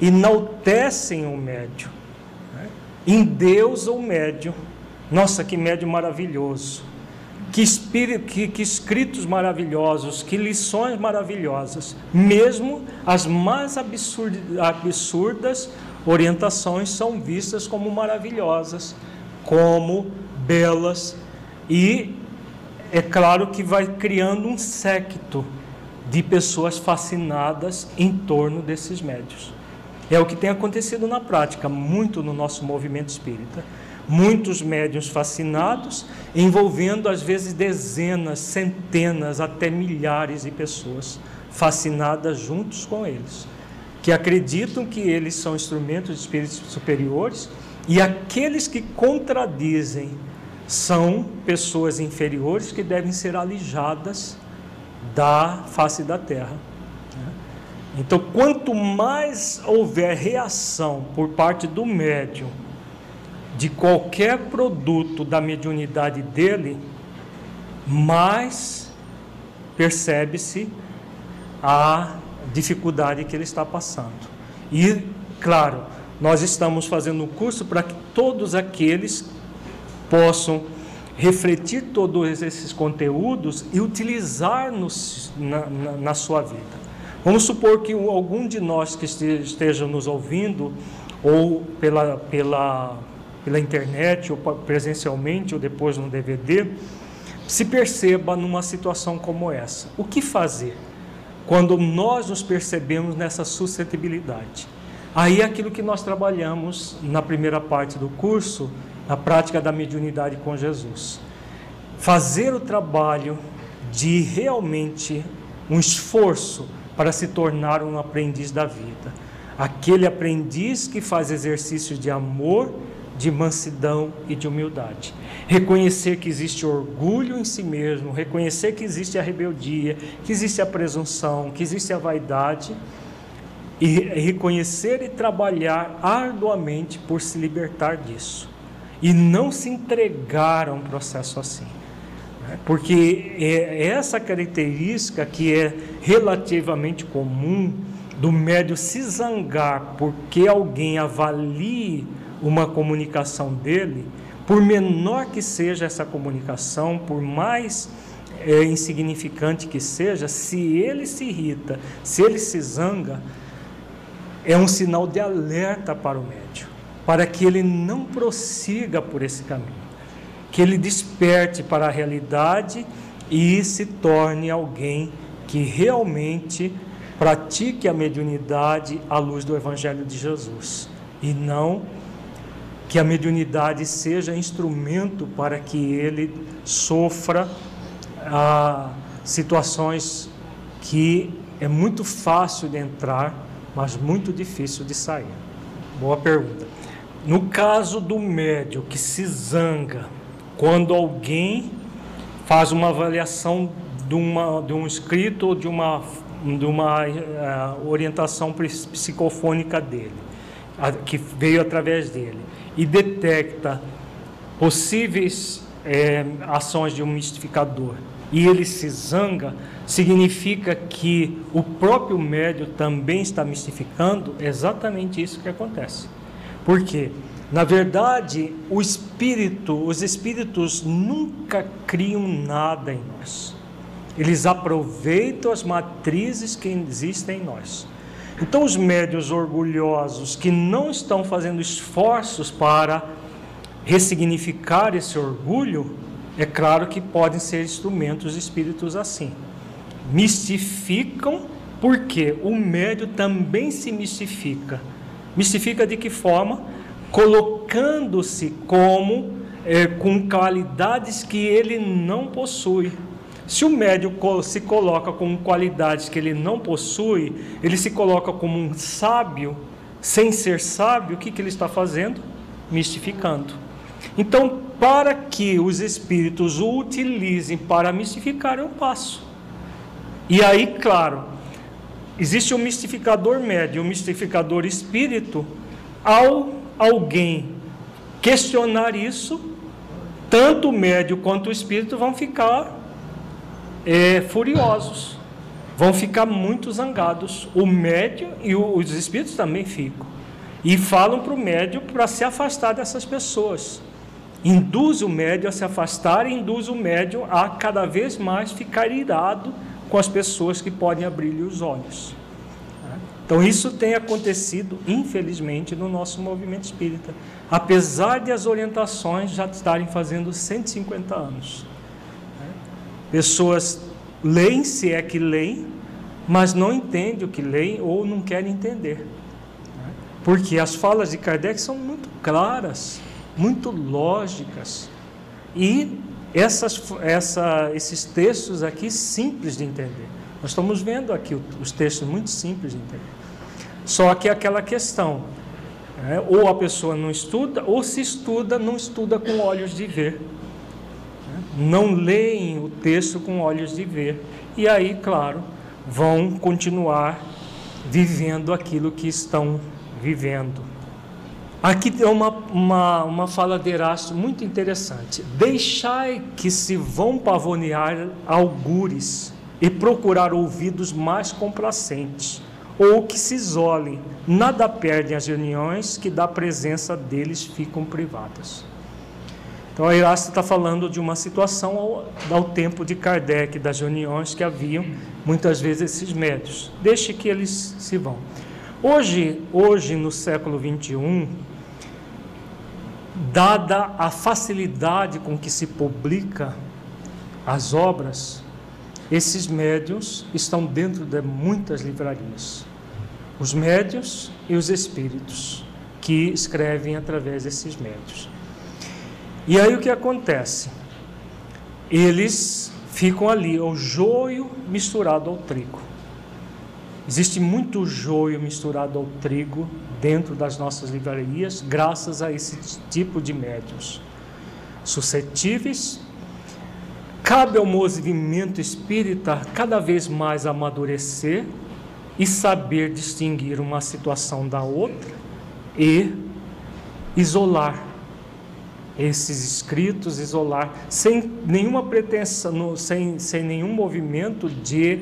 Enaltecem o médio. Né? Em Deus o médio. Nossa, que médio maravilhoso. Que, espírito, que, que escritos maravilhosos, que lições maravilhosas. Mesmo as mais absurdas orientações são vistas como maravilhosas, como belas, e é claro que vai criando um séquito de pessoas fascinadas em torno desses médios. É o que tem acontecido na prática, muito no nosso movimento espírita. Muitos médios fascinados, envolvendo às vezes dezenas, centenas, até milhares de pessoas fascinadas juntos com eles, que acreditam que eles são instrumentos de espíritos superiores e aqueles que contradizem são pessoas inferiores que devem ser alijadas da face da terra. Então, quanto mais houver reação por parte do médium de qualquer produto da mediunidade dele, mais percebe-se a dificuldade que ele está passando. E, claro, nós estamos fazendo um curso para que todos aqueles possam refletir todos esses conteúdos e utilizar nos, na, na, na sua vida. Vamos supor que algum de nós que esteja nos ouvindo, ou pela, pela, pela internet, ou presencialmente, ou depois no DVD, se perceba numa situação como essa. O que fazer quando nós nos percebemos nessa suscetibilidade? Aí é aquilo que nós trabalhamos na primeira parte do curso, na prática da mediunidade com Jesus. Fazer o trabalho de realmente um esforço para se tornar um aprendiz da vida. Aquele aprendiz que faz exercícios de amor, de mansidão e de humildade. Reconhecer que existe orgulho em si mesmo, reconhecer que existe a rebeldia, que existe a presunção, que existe a vaidade, e reconhecer e trabalhar arduamente por se libertar disso. E não se entregar a um processo assim. Porque é essa característica que é relativamente comum do médio se zangar porque alguém avalie uma comunicação dele, por menor que seja essa comunicação, por mais é, insignificante que seja, se ele se irrita, se ele se zanga, é um sinal de alerta para o médio, para que ele não prossiga por esse caminho que ele desperte para a realidade e se torne alguém que realmente pratique a mediunidade à luz do Evangelho de Jesus e não que a mediunidade seja instrumento para que ele sofra ah, situações que é muito fácil de entrar, mas muito difícil de sair. Boa pergunta. No caso do médio que se zanga, quando alguém faz uma avaliação de, uma, de um escrito ou de uma, de uma uh, orientação psicofônica dele, que veio através dele, e detecta possíveis é, ações de um mistificador e ele se zanga, significa que o próprio médio também está mistificando exatamente isso que acontece. Por quê? Na verdade, o espírito, os espíritos nunca criam nada em nós. Eles aproveitam as matrizes que existem em nós. Então, os médios orgulhosos que não estão fazendo esforços para ressignificar esse orgulho, é claro que podem ser instrumentos espíritos assim. Mistificam, porque o médio também se mistifica. Mistifica de que forma? colocando-se como é, com qualidades que ele não possui. Se o médio se coloca com qualidades que ele não possui, ele se coloca como um sábio, sem ser sábio, o que, que ele está fazendo? Mistificando. Então, para que os espíritos o utilizem para mistificar, eu passo. E aí, claro, existe o um mistificador médio, o um mistificador espírito. Ao alguém questionar isso, tanto o médio quanto o espírito vão ficar é, furiosos, vão ficar muito zangados. O médio e o, os espíritos também ficam. E falam para o médio para se afastar dessas pessoas. Induz o médio a se afastar e induz o médio a cada vez mais ficar irado com as pessoas que podem abrir-lhe os olhos. Então, isso tem acontecido, infelizmente, no nosso movimento espírita, apesar de as orientações já estarem fazendo 150 anos. Pessoas leem, se é que leem, mas não entendem o que leem ou não querem entender. Porque as falas de Kardec são muito claras, muito lógicas. E essas, essa, esses textos aqui simples de entender. Nós estamos vendo aqui os textos muito simples de entender. Só que aquela questão, né? ou a pessoa não estuda, ou se estuda, não estuda com olhos de ver. Não leem o texto com olhos de ver. E aí, claro, vão continuar vivendo aquilo que estão vivendo. Aqui tem uma, uma, uma fala de Erasto muito interessante. Deixai que se vão pavonear algures e procurar ouvidos mais complacentes, ou que se isolem, nada perdem as reuniões que da presença deles ficam privadas. Então, Erasto está falando de uma situação ao, ao tempo de Kardec, das reuniões que haviam, muitas vezes, esses médios. Deixe que eles se vão. Hoje, hoje no século 21, dada a facilidade com que se publica as obras, esses médios estão dentro de muitas livrarias. Os médios e os espíritos que escrevem através desses médios. E aí o que acontece? Eles ficam ali, o joio misturado ao trigo. Existe muito joio misturado ao trigo dentro das nossas livrarias, graças a esse tipo de médios suscetíveis. Cabe ao movimento espírita cada vez mais amadurecer e saber distinguir uma situação da outra e isolar esses escritos, isolar, sem nenhuma pretensão, sem, sem nenhum movimento de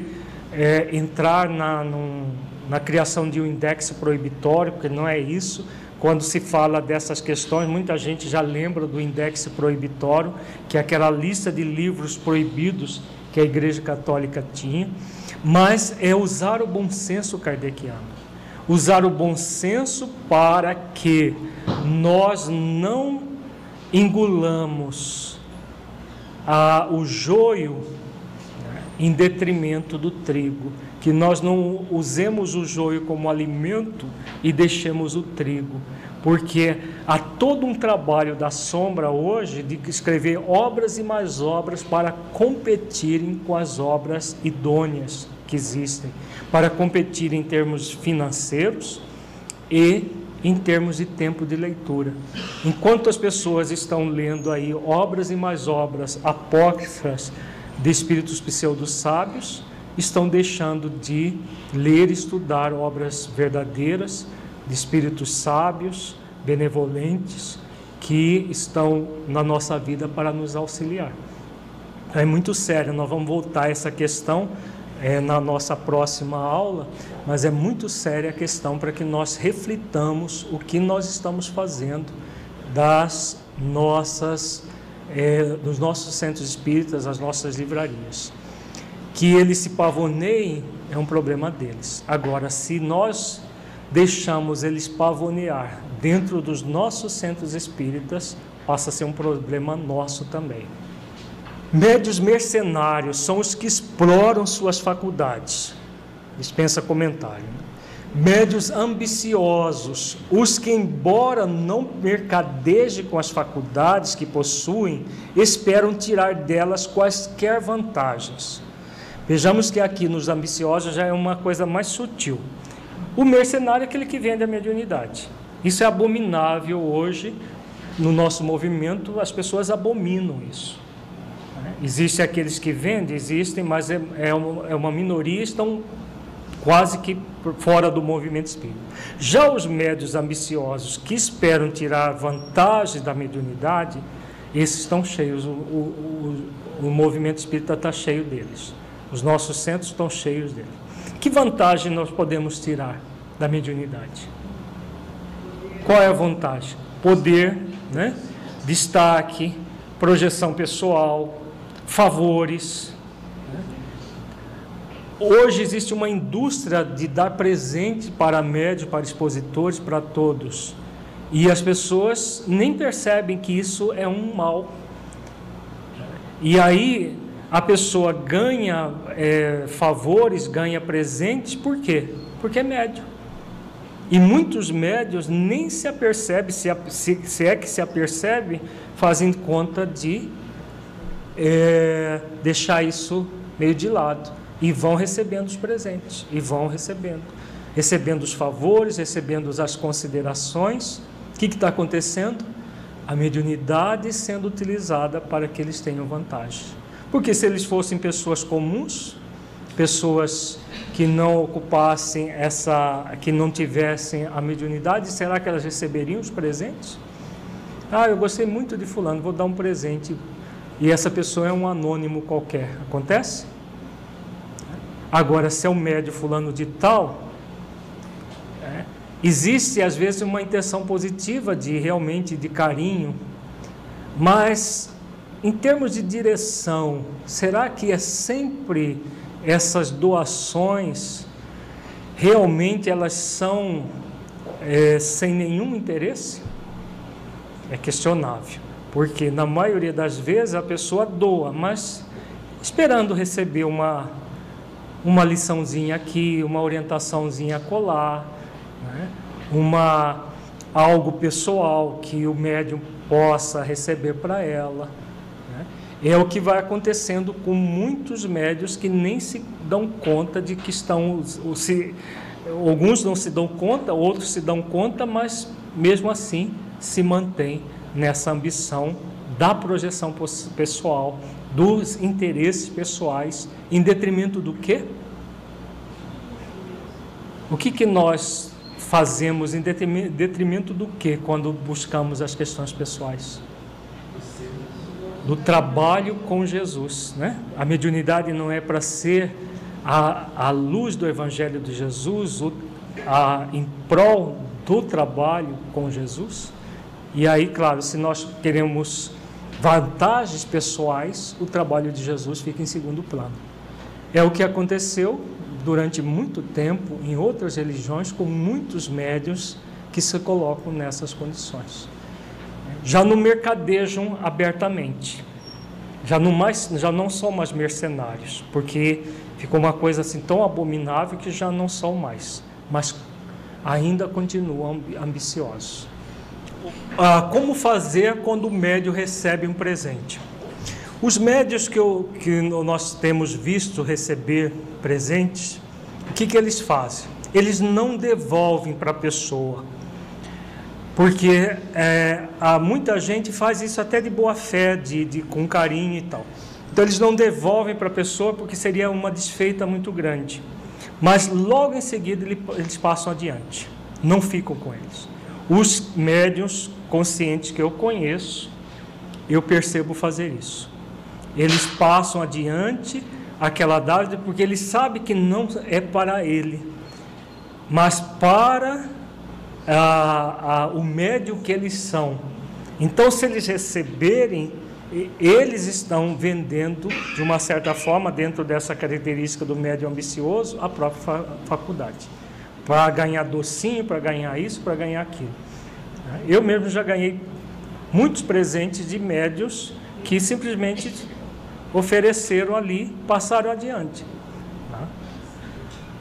é, entrar na, num, na criação de um index proibitório, porque não é isso. Quando se fala dessas questões, muita gente já lembra do index proibitório, que é aquela lista de livros proibidos que a Igreja Católica tinha, mas é usar o bom senso kardeciano. Usar o bom senso para que nós não engulamos a, o joio em detrimento do trigo, que nós não usemos o joio como alimento e deixemos o trigo, porque há todo um trabalho da sombra hoje de escrever obras e mais obras para competirem com as obras idôneas que existem, para competir em termos financeiros e em termos de tempo de leitura. Enquanto as pessoas estão lendo aí obras e mais obras apócrifas, de espíritos pseudo-sábios estão deixando de ler e estudar obras verdadeiras de espíritos sábios, benevolentes, que estão na nossa vida para nos auxiliar. É muito sério, nós vamos voltar a essa questão é, na nossa próxima aula, mas é muito séria a questão para que nós reflitamos o que nós estamos fazendo das nossas é, dos nossos centros espíritas, as nossas livrarias. Que eles se pavoneiem é um problema deles. Agora, se nós deixamos eles pavonear dentro dos nossos centros espíritas, passa a ser um problema nosso também. Médios mercenários são os que exploram suas faculdades. Dispensa comentário. Né? médios ambiciosos, os que, embora não mercadejem com as faculdades que possuem, esperam tirar delas quaisquer vantagens. Vejamos que aqui nos ambiciosos já é uma coisa mais sutil. O mercenário é aquele que vende a mediunidade. Isso é abominável hoje no nosso movimento as pessoas abominam isso. Né? Existem aqueles que vendem, existem, mas é, é, uma, é uma minoria, estão quase que fora do movimento espírita. Já os médios ambiciosos que esperam tirar vantagem da mediunidade, esses estão cheios, o, o, o, o movimento espírita está cheio deles. Os nossos centros estão cheios deles. Que vantagem nós podemos tirar da mediunidade? Qual é a vantagem? Poder, né? destaque, projeção pessoal, favores. Hoje existe uma indústria de dar presente para médios, para expositores, para todos. E as pessoas nem percebem que isso é um mal. E aí a pessoa ganha é, favores, ganha presentes, por quê? Porque é médio. E muitos médios nem se apercebem, se, se, se é que se apercebe, fazem conta de é, deixar isso meio de lado. E vão recebendo os presentes, e vão recebendo. Recebendo os favores, recebendo as considerações. O que está acontecendo? A mediunidade sendo utilizada para que eles tenham vantagem. Porque se eles fossem pessoas comuns, pessoas que não ocupassem essa, que não tivessem a mediunidade, será que elas receberiam os presentes? Ah, eu gostei muito de fulano, vou dar um presente. E essa pessoa é um anônimo qualquer. Acontece? Agora, se é um médio fulano de tal, é, existe às vezes uma intenção positiva de realmente de carinho, mas em termos de direção, será que é sempre essas doações realmente elas são é, sem nenhum interesse? É questionável, porque na maioria das vezes a pessoa doa, mas esperando receber uma, uma liçãozinha aqui, uma orientaçãozinha colar, né? uma algo pessoal que o médium possa receber para ela. É o que vai acontecendo com muitos médios que nem se dão conta de que estão. Se, alguns não se dão conta, outros se dão conta, mas mesmo assim se mantém nessa ambição da projeção pessoal, dos interesses pessoais, em detrimento do quê? O que, que nós fazemos em detrimento do que quando buscamos as questões pessoais? do trabalho com Jesus. Né? A mediunidade não é para ser a, a luz do Evangelho de Jesus, o, a, em prol do trabalho com Jesus. E aí, claro, se nós queremos vantagens pessoais, o trabalho de Jesus fica em segundo plano. É o que aconteceu durante muito tempo em outras religiões com muitos médios que se colocam nessas condições já não mercadejam abertamente. Já não, mais, já não são mais mercenários, porque ficou uma coisa assim tão abominável que já não são mais, mas ainda continuam ambiciosos. Ah, como fazer quando o médio recebe um presente? Os médios que, eu, que nós temos visto receber presentes, o que, que eles fazem? Eles não devolvem para a pessoa porque é, há muita gente faz isso até de boa fé, de, de, com carinho e tal. Então eles não devolvem para a pessoa porque seria uma desfeita muito grande. Mas logo em seguida eles passam adiante, não ficam com eles. Os médios conscientes que eu conheço, eu percebo fazer isso. Eles passam adiante aquela dádiva porque eles sabem que não é para ele, mas para a, a, o médio que eles são. Então, se eles receberem, eles estão vendendo, de uma certa forma, dentro dessa característica do médio ambicioso, a própria faculdade. Para ganhar docinho, para ganhar isso, para ganhar aquilo. Eu mesmo já ganhei muitos presentes de médios que simplesmente ofereceram ali, passaram adiante.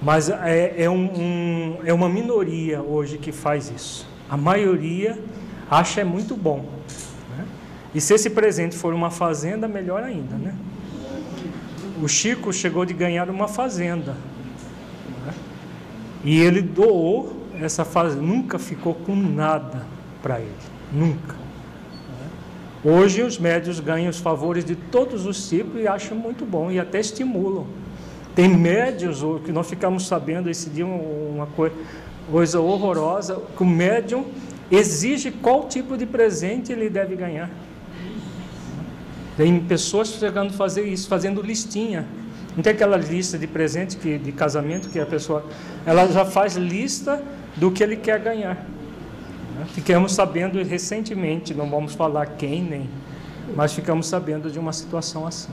Mas é, é, um, um, é uma minoria hoje que faz isso. A maioria acha é muito bom. Né? E se esse presente for uma fazenda, melhor ainda. Né? O Chico chegou de ganhar uma fazenda. Né? E ele doou essa fazenda, nunca ficou com nada para ele. Nunca. Hoje os médios ganham os favores de todos os tipos e acham muito bom e até estimulam. Tem médios, que nós ficamos sabendo esse dia uma coisa horrorosa, que o médium exige qual tipo de presente ele deve ganhar. Tem pessoas chegando a fazer isso, fazendo listinha. Não tem aquela lista de presente que, de casamento que a pessoa ela já faz lista do que ele quer ganhar. Ficamos sabendo recentemente, não vamos falar quem nem, mas ficamos sabendo de uma situação assim.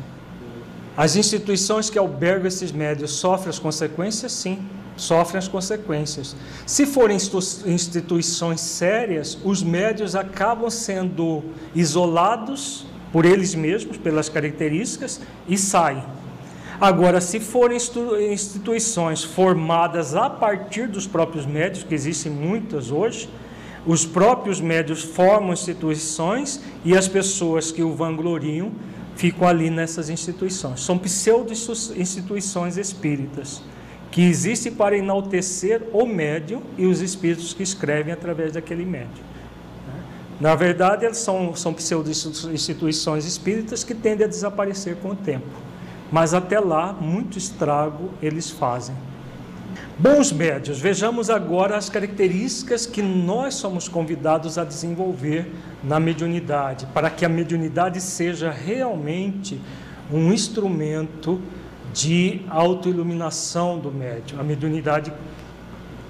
As instituições que albergam esses médios sofrem as consequências? Sim, sofrem as consequências. Se forem instituições sérias, os médios acabam sendo isolados por eles mesmos, pelas características, e saem. Agora, se forem instituições formadas a partir dos próprios médios, que existem muitas hoje, os próprios médios formam instituições e as pessoas que o vangloriam ficam ali nessas instituições. São pseudo-instituições espíritas, que existem para enaltecer o médium e os espíritos que escrevem através daquele médium. Na verdade, eles são, são pseudo-instituições espíritas que tendem a desaparecer com o tempo. Mas até lá, muito estrago eles fazem. Bons médios, vejamos agora as características que nós somos convidados a desenvolver na mediunidade, para que a mediunidade seja realmente um instrumento de autoiluminação do médium, a mediunidade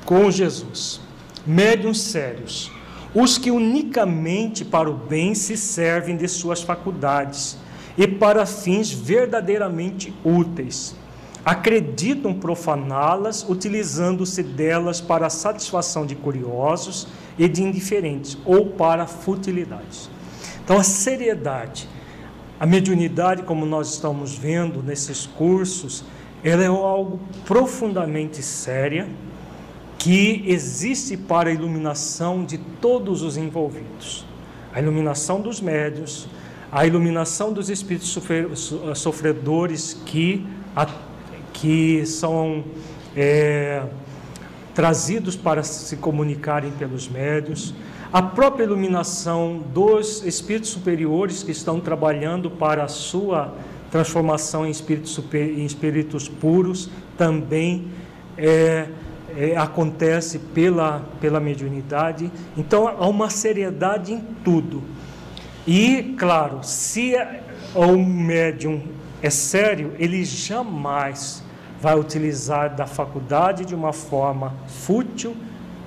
com Jesus. Médiuns sérios, os que unicamente para o bem se servem de suas faculdades e para fins verdadeiramente úteis acreditam profaná-las, utilizando-se delas para a satisfação de curiosos e de indiferentes, ou para futilidades. Então, a seriedade, a mediunidade, como nós estamos vendo nesses cursos, ela é algo profundamente séria que existe para a iluminação de todos os envolvidos. A iluminação dos médios, a iluminação dos espíritos sofredores que que são é, trazidos para se comunicarem pelos médios, a própria iluminação dos espíritos superiores que estão trabalhando para a sua transformação em espíritos, super, em espíritos puros também é, é, acontece pela, pela mediunidade. Então há uma seriedade em tudo. E, claro, se o médium é sério, ele jamais vai utilizar da faculdade de uma forma fútil,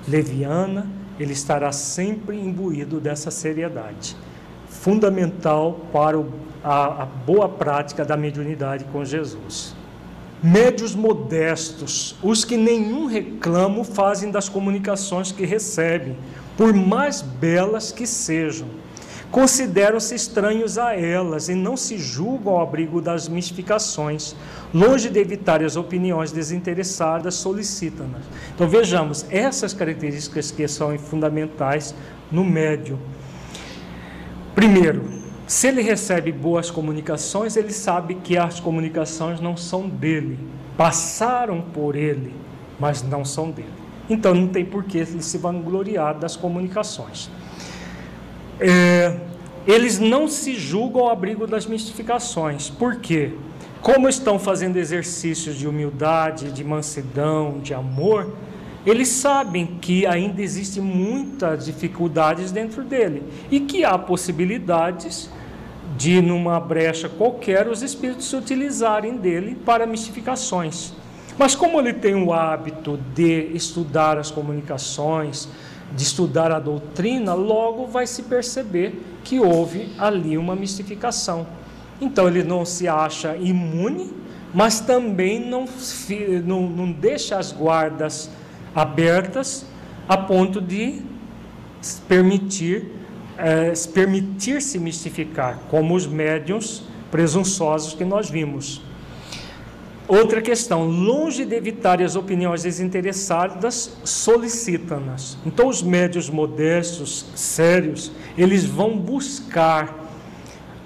leviana, ele estará sempre imbuído dessa seriedade, fundamental para a, a boa prática da mediunidade com Jesus. Médios modestos, os que nenhum reclamo fazem das comunicações que recebem, por mais belas que sejam consideram-se estranhos a elas e não se julgam ao abrigo das mistificações. Longe de evitar as opiniões desinteressadas, solicitam-nas. Então vejamos essas características que são fundamentais no médio. Primeiro, se ele recebe boas comunicações, ele sabe que as comunicações não são dele, passaram por ele, mas não são dele. Então não tem por que ele se vangloriar das comunicações. É, eles não se julgam ao abrigo das mistificações. Por quê? Como estão fazendo exercícios de humildade, de mansidão, de amor, eles sabem que ainda existem muitas dificuldades dentro dele e que há possibilidades de, numa brecha qualquer, os espíritos se utilizarem dele para mistificações. Mas como ele tem o hábito de estudar as comunicações, de estudar a doutrina, logo vai se perceber que houve ali uma mistificação. Então ele não se acha imune, mas também não, não, não deixa as guardas abertas a ponto de permitir é, permitir-se mistificar, como os médiums presunçosos que nós vimos. Outra questão, longe de evitar as opiniões desinteressadas, solicita-nas. Então, os médios modestos, sérios, eles vão buscar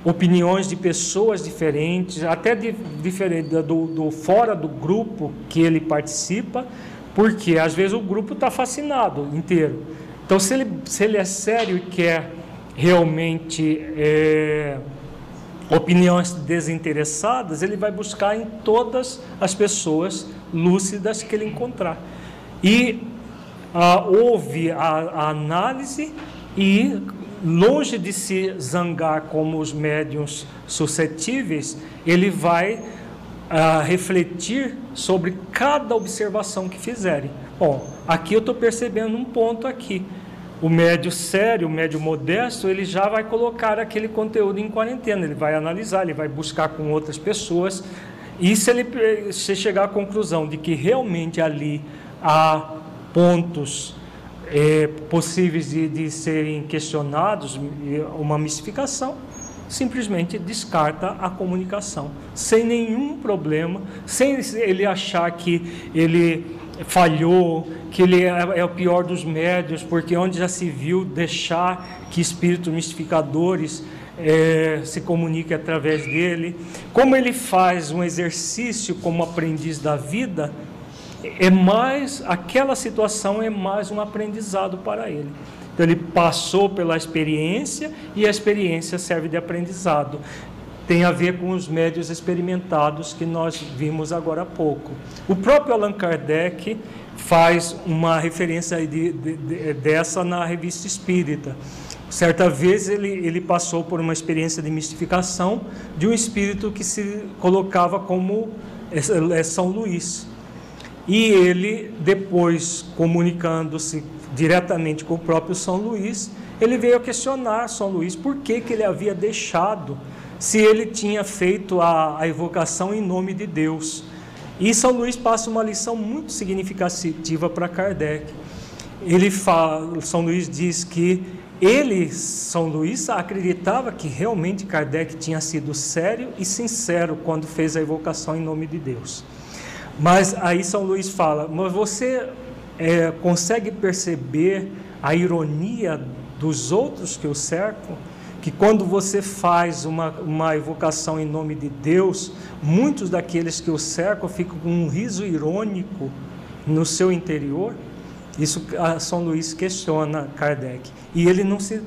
opiniões de pessoas diferentes, até de, diferente do, do fora do grupo que ele participa, porque às vezes o grupo está fascinado inteiro. Então, se ele, se ele é sério e quer realmente é, opiniões desinteressadas, ele vai buscar em todas as pessoas lúcidas que ele encontrar. E ah, houve a, a análise e, longe de se zangar como os médiums suscetíveis, ele vai ah, refletir sobre cada observação que fizerem. Bom, aqui eu estou percebendo um ponto aqui. O médio sério, o médio modesto, ele já vai colocar aquele conteúdo em quarentena, ele vai analisar, ele vai buscar com outras pessoas. E se ele se chegar à conclusão de que realmente ali há pontos é, possíveis de, de serem questionados, uma mistificação, simplesmente descarta a comunicação, sem nenhum problema, sem ele achar que ele falhou, que ele é, é, o pior dos médios, porque onde já se viu deixar que espíritos mistificadores é, se comuniquem através dele. Como ele faz um exercício como aprendiz da vida, é mais aquela situação é mais um aprendizado para ele. Então ele passou pela experiência e a experiência serve de aprendizado. Tem a ver com os médios experimentados que nós vimos agora há pouco. O próprio Allan Kardec faz uma referência de, de, de, dessa na revista Espírita. Certa vez ele, ele passou por uma experiência de mistificação de um espírito que se colocava como é, é São Luís. E ele, depois, comunicando-se diretamente com o próprio São Luís, ele veio a questionar São Luís por que, que ele havia deixado, se ele tinha feito a, a evocação em nome de Deus. E São Luís passa uma lição muito significativa para Kardec. Ele fala, São Luís diz que ele, São Luís, acreditava que realmente Kardec tinha sido sério e sincero quando fez a evocação em nome de Deus. Mas aí São Luís fala: mas você é, consegue perceber a ironia dos outros que o cercam? Que quando você faz uma, uma evocação em nome de Deus, muitos daqueles que o cercam ficam com um riso irônico no seu interior? Isso São Luís questiona Kardec. E ele não se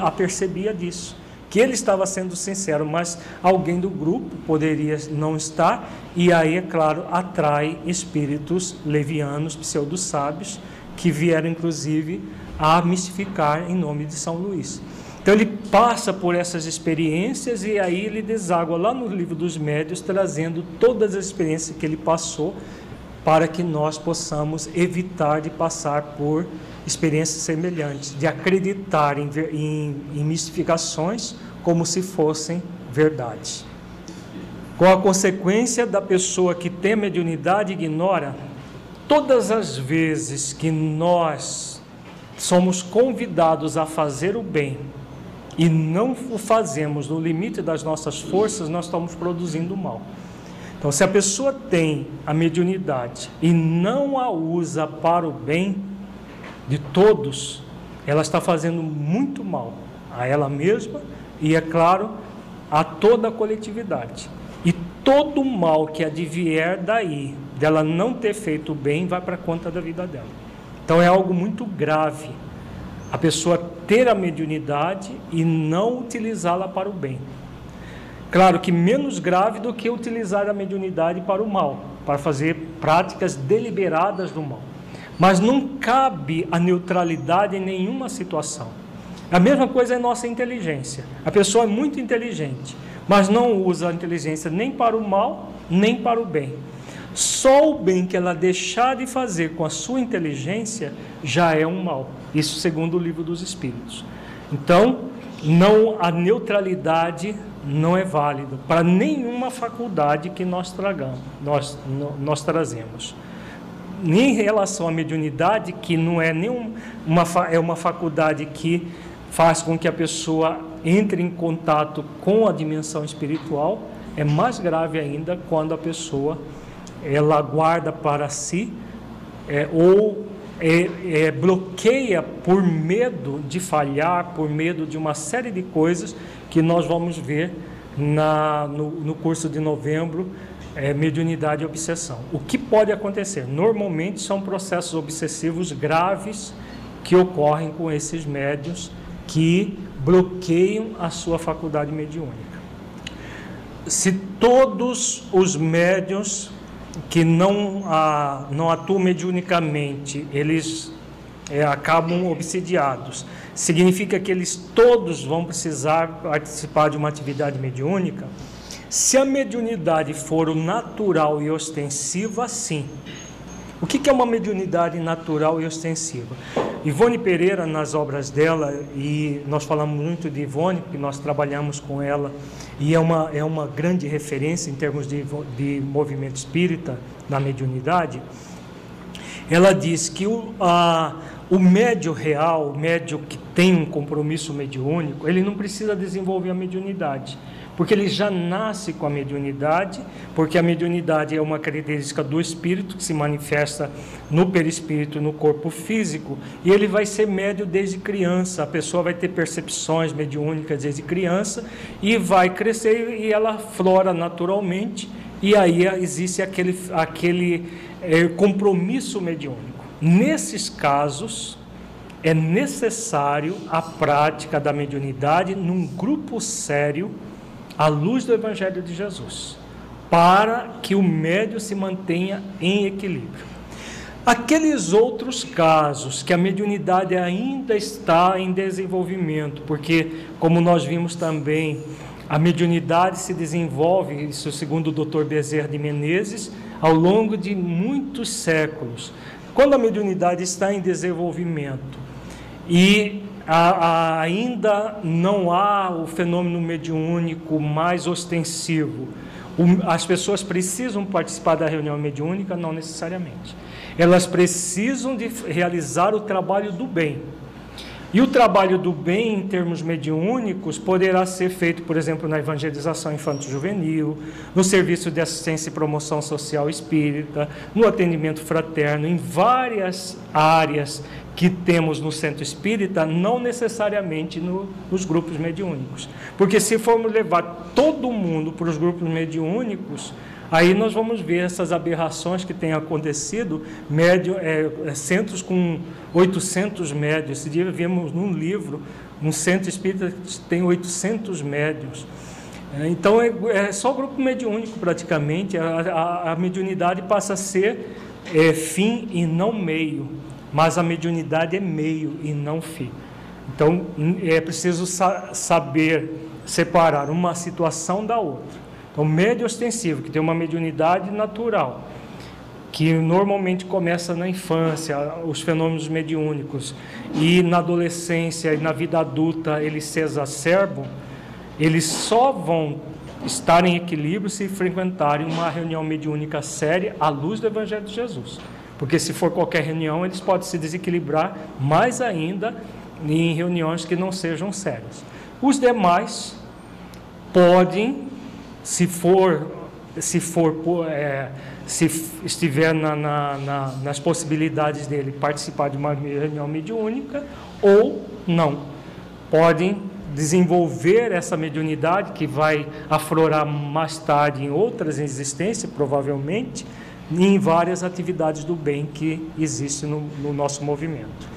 apercebia disso que ele estava sendo sincero, mas alguém do grupo poderia não estar, e aí, é claro, atrai espíritos levianos, pseudo-sábios, que vieram inclusive a mistificar em nome de São Luís. Então ele passa por essas experiências e aí ele deságua lá no livro dos médios, trazendo todas as experiências que ele passou para que nós possamos evitar de passar por experiências semelhantes, de acreditar em, em, em mistificações como se fossem verdade. Com a consequência da pessoa que tem mediunidade ignora, todas as vezes que nós somos convidados a fazer o bem e não o fazemos no limite das nossas forças, nós estamos produzindo mal. Então, se a pessoa tem a mediunidade e não a usa para o bem de todos, ela está fazendo muito mal a ela mesma e, é claro, a toda a coletividade. E todo o mal que advier daí, dela não ter feito o bem, vai para conta da vida dela. Então é algo muito grave a pessoa ter a mediunidade e não utilizá-la para o bem. Claro que menos grave do que utilizar a mediunidade para o mal, para fazer práticas deliberadas do mal. Mas não cabe a neutralidade em nenhuma situação. A mesma coisa é nossa inteligência. A pessoa é muito inteligente, mas não usa a inteligência nem para o mal, nem para o bem. Só o bem que ela deixar de fazer com a sua inteligência já é um mal. Isso segundo o livro dos Espíritos. Então, não a neutralidade não é válido para nenhuma faculdade que nós tragamos, nós, nós trazemos. Nem em relação à mediunidade, que não é nenhuma uma, é uma faculdade que faz com que a pessoa entre em contato com a dimensão espiritual, é mais grave ainda quando a pessoa ela guarda para si é, ou é, é, bloqueia por medo de falhar, por medo de uma série de coisas que nós vamos ver na, no, no curso de novembro, é, mediunidade e obsessão. O que pode acontecer? Normalmente são processos obsessivos graves que ocorrem com esses médios que bloqueiam a sua faculdade mediúnica. Se todos os médios que não, ah, não atuam mediunicamente, eles é, acabam obsidiados, significa que eles todos vão precisar participar de uma atividade mediúnica? Se a mediunidade for natural e ostensiva, sim. O que é uma mediunidade natural e ostensiva? Ivone Pereira, nas obras dela, e nós falamos muito de Ivone, porque nós trabalhamos com ela, e é uma, é uma grande referência em termos de, de movimento espírita na mediunidade. Ela diz que o, a, o médio real, o médio que tem um compromisso mediúnico, ele não precisa desenvolver a mediunidade porque ele já nasce com a mediunidade, porque a mediunidade é uma característica do espírito que se manifesta no perispírito, no corpo físico, e ele vai ser médio desde criança. A pessoa vai ter percepções mediúnicas desde criança e vai crescer e ela flora naturalmente, e aí existe aquele, aquele é, compromisso mediúnico. Nesses casos, é necessário a prática da mediunidade num grupo sério à luz do Evangelho de Jesus, para que o médio se mantenha em equilíbrio. Aqueles outros casos que a mediunidade ainda está em desenvolvimento, porque, como nós vimos também, a mediunidade se desenvolve, isso segundo o Dr. Bezerra de Menezes, ao longo de muitos séculos. Quando a mediunidade está em desenvolvimento e ainda não há o fenômeno mediúnico mais ostensivo. As pessoas precisam participar da reunião mediúnica? Não necessariamente. Elas precisam de realizar o trabalho do bem. E o trabalho do bem, em termos mediúnicos, poderá ser feito, por exemplo, na evangelização infanto-juvenil, no serviço de assistência e promoção social espírita, no atendimento fraterno, em várias áreas que temos no centro espírita, não necessariamente no, nos grupos mediúnicos. Porque se formos levar todo mundo para os grupos mediúnicos, Aí nós vamos ver essas aberrações que têm acontecido, médio, é, é centros com 800 médios. Esse dia num livro, um centro espírita tem 800 médios. É, então é, é, só grupo mediúnico praticamente, a, a, a mediunidade passa a ser é, fim e não meio, mas a mediunidade é meio e não fim. Então é preciso sa saber separar uma situação da outra. Então, médio ostensivo, que tem uma mediunidade natural, que normalmente começa na infância, os fenômenos mediúnicos, e na adolescência e na vida adulta eles se exacerbam, eles só vão estar em equilíbrio se frequentarem uma reunião mediúnica séria à luz do Evangelho de Jesus. Porque se for qualquer reunião, eles podem se desequilibrar mais ainda em reuniões que não sejam sérias. Os demais podem se for, se for, é, se estiver na, na, na, nas possibilidades dele participar de uma reunião mediúnica ou não. Podem desenvolver essa mediunidade que vai aflorar mais tarde em outras existências, provavelmente, em várias atividades do bem que existem no, no nosso movimento.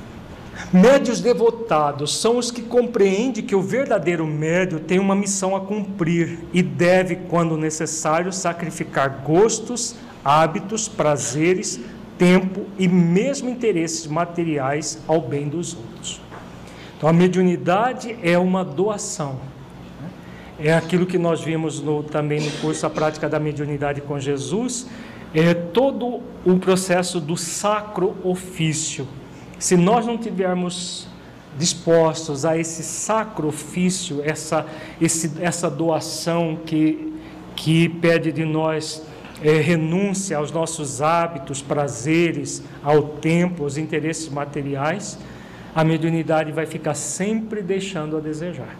Médios devotados são os que compreendem que o verdadeiro médio tem uma missão a cumprir e deve, quando necessário, sacrificar gostos, hábitos, prazeres, tempo e mesmo interesses materiais ao bem dos outros. Então, a mediunidade é uma doação. Né? É aquilo que nós vimos no, também no curso A Prática da Mediunidade com Jesus, é todo o processo do sacro ofício se nós não tivermos dispostos a esse sacrifício, essa, esse, essa doação que, que pede de nós é, renúncia aos nossos hábitos, prazeres, ao tempo, aos interesses materiais, a mediunidade vai ficar sempre deixando a desejar.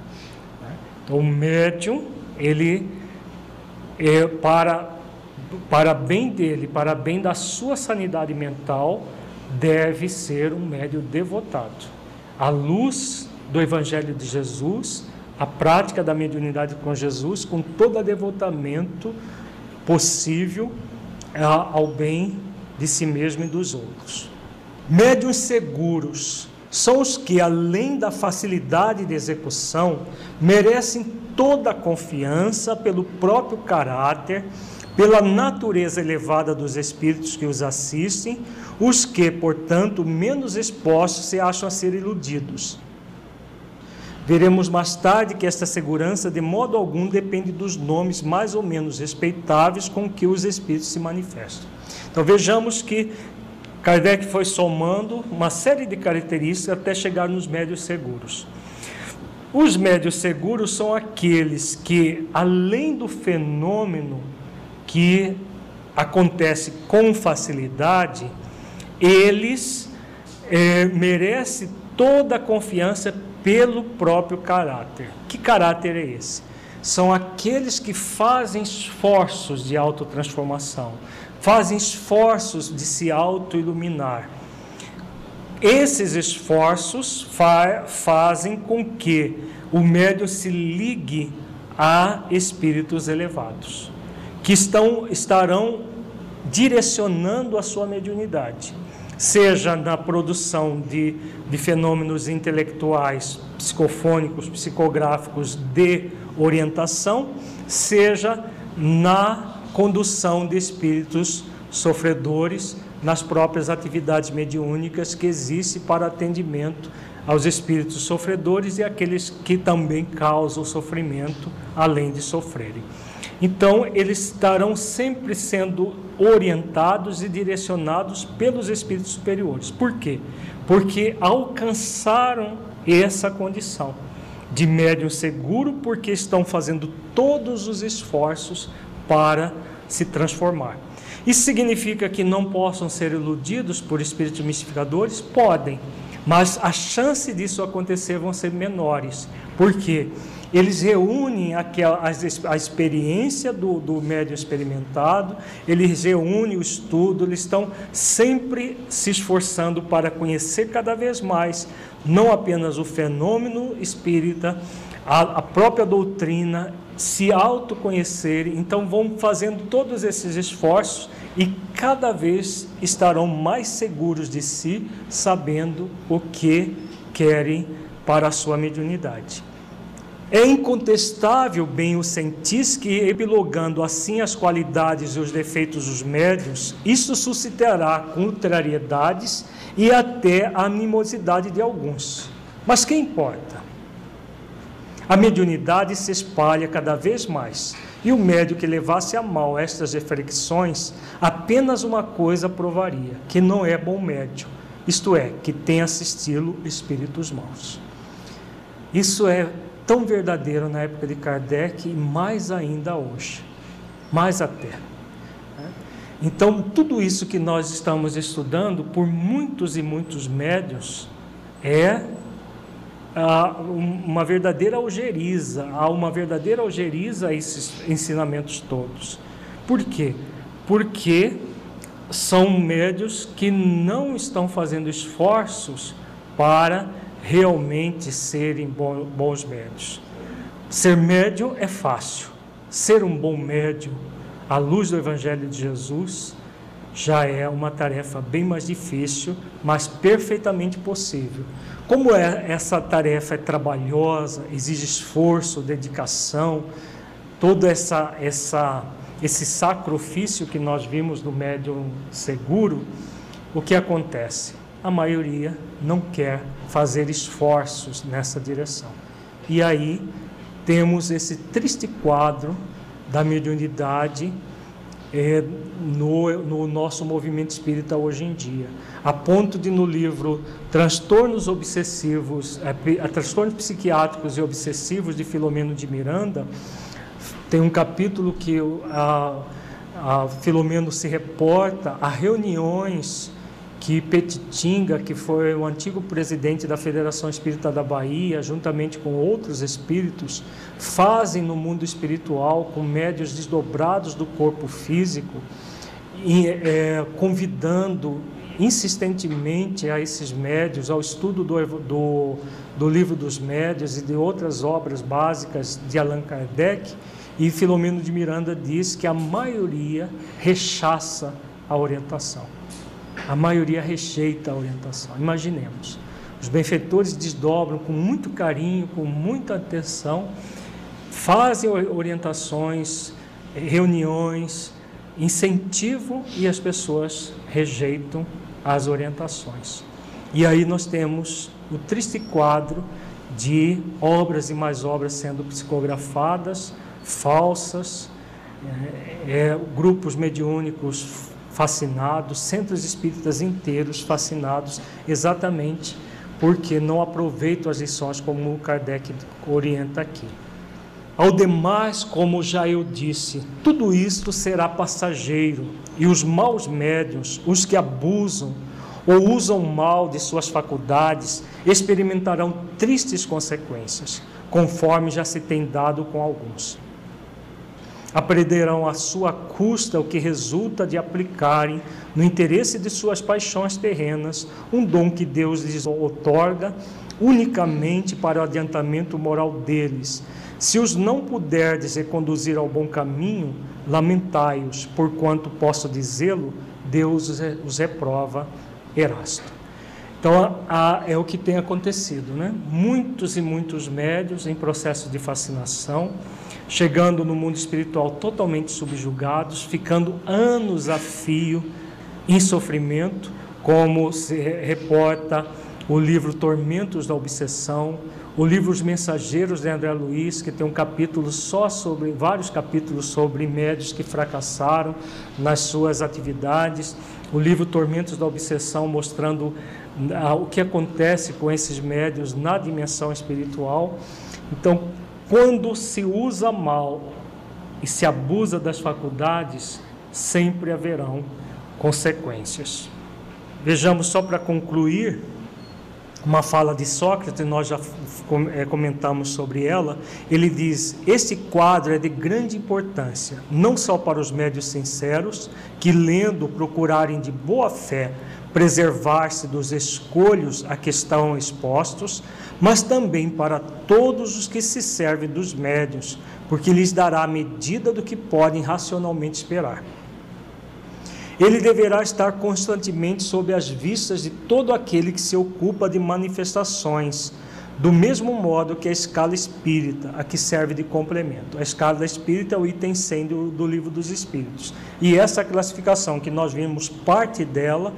Né? Então, o médium, ele, é, para, para bem dele, para bem da sua sanidade mental, deve ser um médio devotado. À luz do Evangelho de Jesus, a prática da mediunidade com Jesus, com todo devotamento possível ao bem de si mesmo e dos outros. Médiuns seguros são os que, além da facilidade de execução, merecem toda a confiança pelo próprio caráter, pela natureza elevada dos espíritos que os assistem, os que, portanto, menos expostos se acham a ser iludidos. Veremos mais tarde que esta segurança, de modo algum, depende dos nomes mais ou menos respeitáveis com que os espíritos se manifestam. Então vejamos que Kardec foi somando uma série de características até chegar nos médios seguros. Os médios seguros são aqueles que, além do fenômeno que acontece com facilidade, eles é, merecem toda a confiança pelo próprio caráter. Que caráter é esse? São aqueles que fazem esforços de autotransformação, fazem esforços de se auto-iluminar. Esses esforços fa fazem com que o médium se ligue a espíritos elevados, que estão, estarão direcionando a sua mediunidade seja na produção de, de fenômenos intelectuais, psicofônicos, psicográficos de orientação, seja na condução de espíritos sofredores nas próprias atividades mediúnicas que existe para atendimento aos espíritos sofredores e aqueles que também causam sofrimento além de sofrerem. Então, eles estarão sempre sendo orientados e direcionados pelos espíritos superiores. Por quê? Porque alcançaram essa condição de médium seguro, porque estão fazendo todos os esforços para se transformar. Isso significa que não possam ser iludidos por espíritos mistificadores? Podem, mas a chance disso acontecer vão ser menores. Por quê? Eles reúnem aquela, a, experiência do, do médium experimentado, eles reúnem o estudo, eles estão sempre se esforçando para conhecer cada vez mais, não apenas o fenômeno espírita, a, a própria doutrina, se autoconhecer, então vão fazendo todos esses esforços e cada vez estarão mais seguros de si, sabendo o que querem para a sua mediunidade. É incontestável, bem o sentis, que epilogando assim as qualidades e os defeitos dos médios, isso suscitará contrariedades e até a animosidade de alguns. Mas que importa? A mediunidade se espalha cada vez mais, e o médio que levasse a mal estas reflexões, apenas uma coisa provaria: que não é bom médio, isto é, que tem assisti-lo espíritos maus. Isso é tão verdadeiro na época de Kardec e mais ainda hoje, mais até. Então, tudo isso que nós estamos estudando por muitos e muitos médios é uma verdadeira algeriza, há uma verdadeira algeriza a esses ensinamentos todos. Por quê? Porque são médios que não estão fazendo esforços para realmente serem bons médios. Ser médium é fácil. Ser um bom médium, à luz do Evangelho de Jesus, já é uma tarefa bem mais difícil, mas perfeitamente possível. Como é, essa tarefa é trabalhosa, exige esforço, dedicação, todo essa, essa, esse sacrifício que nós vimos no médium seguro, o que acontece? A maioria não quer fazer esforços nessa direção. E aí temos esse triste quadro da mediunidade é, no, no, nosso movimento espírita hoje em dia. A ponto de no livro Transtornos Obsessivos, é, Transtornos Psiquiátricos e Obsessivos de Filomeno de Miranda, tem um capítulo que a, a Filomeno se reporta a reuniões que Petitinga, que foi o antigo presidente da Federação Espírita da Bahia, juntamente com outros espíritos, fazem no mundo espiritual com médios desdobrados do corpo físico, e, é, convidando insistentemente a esses médios ao estudo do, do, do livro dos médios e de outras obras básicas de Allan Kardec, e Filomeno de Miranda diz que a maioria rechaça a orientação. A maioria rejeita a orientação. Imaginemos. Os benfeitores desdobram com muito carinho, com muita atenção, fazem orientações, reuniões, incentivam e as pessoas rejeitam as orientações. E aí nós temos o triste quadro de obras e mais obras sendo psicografadas, falsas, é, é, grupos mediúnicos fascinados, centros espíritas inteiros fascinados, exatamente porque não aproveitam as lições como o Kardec orienta aqui. Ao demais, como já eu disse, tudo isto será passageiro, e os maus médios, os que abusam ou usam mal de suas faculdades, experimentarão tristes consequências, conforme já se tem dado com alguns. Aprenderão à sua custa o que resulta de aplicarem, no interesse de suas paixões terrenas, um dom que Deus lhes outorga unicamente para o adiantamento moral deles se os não puderdes reconduzir ao bom caminho, lamentai-os, porquanto posso dizê-lo, Deus os reprova, Erasto. Então, a, é o que tem acontecido, né? Muitos e muitos médios em processo de fascinação, chegando no mundo espiritual totalmente subjugados, ficando anos a fio em sofrimento, como se reporta o livro Tormentos da Obsessão, o livro Os Mensageiros de André Luiz, que tem um capítulo só sobre, vários capítulos sobre médios que fracassaram nas suas atividades, o livro Tormentos da Obsessão, mostrando ah, o que acontece com esses médios na dimensão espiritual. Então, quando se usa mal e se abusa das faculdades, sempre haverão consequências. Vejamos só para concluir uma fala de Sócrates, nós já é, comentamos sobre ela. Ele diz: Este quadro é de grande importância, não só para os médios sinceros, que lendo procurarem de boa fé preservar-se dos escolhos a que estão expostos, mas também para todos os que se servem dos médios, porque lhes dará a medida do que podem racionalmente esperar. Ele deverá estar constantemente sob as vistas de todo aquele que se ocupa de manifestações, do mesmo modo que a escala espírita, a que serve de complemento. A escala espírita é o item 100 do, do livro dos Espíritos. E essa classificação que nós vimos parte dela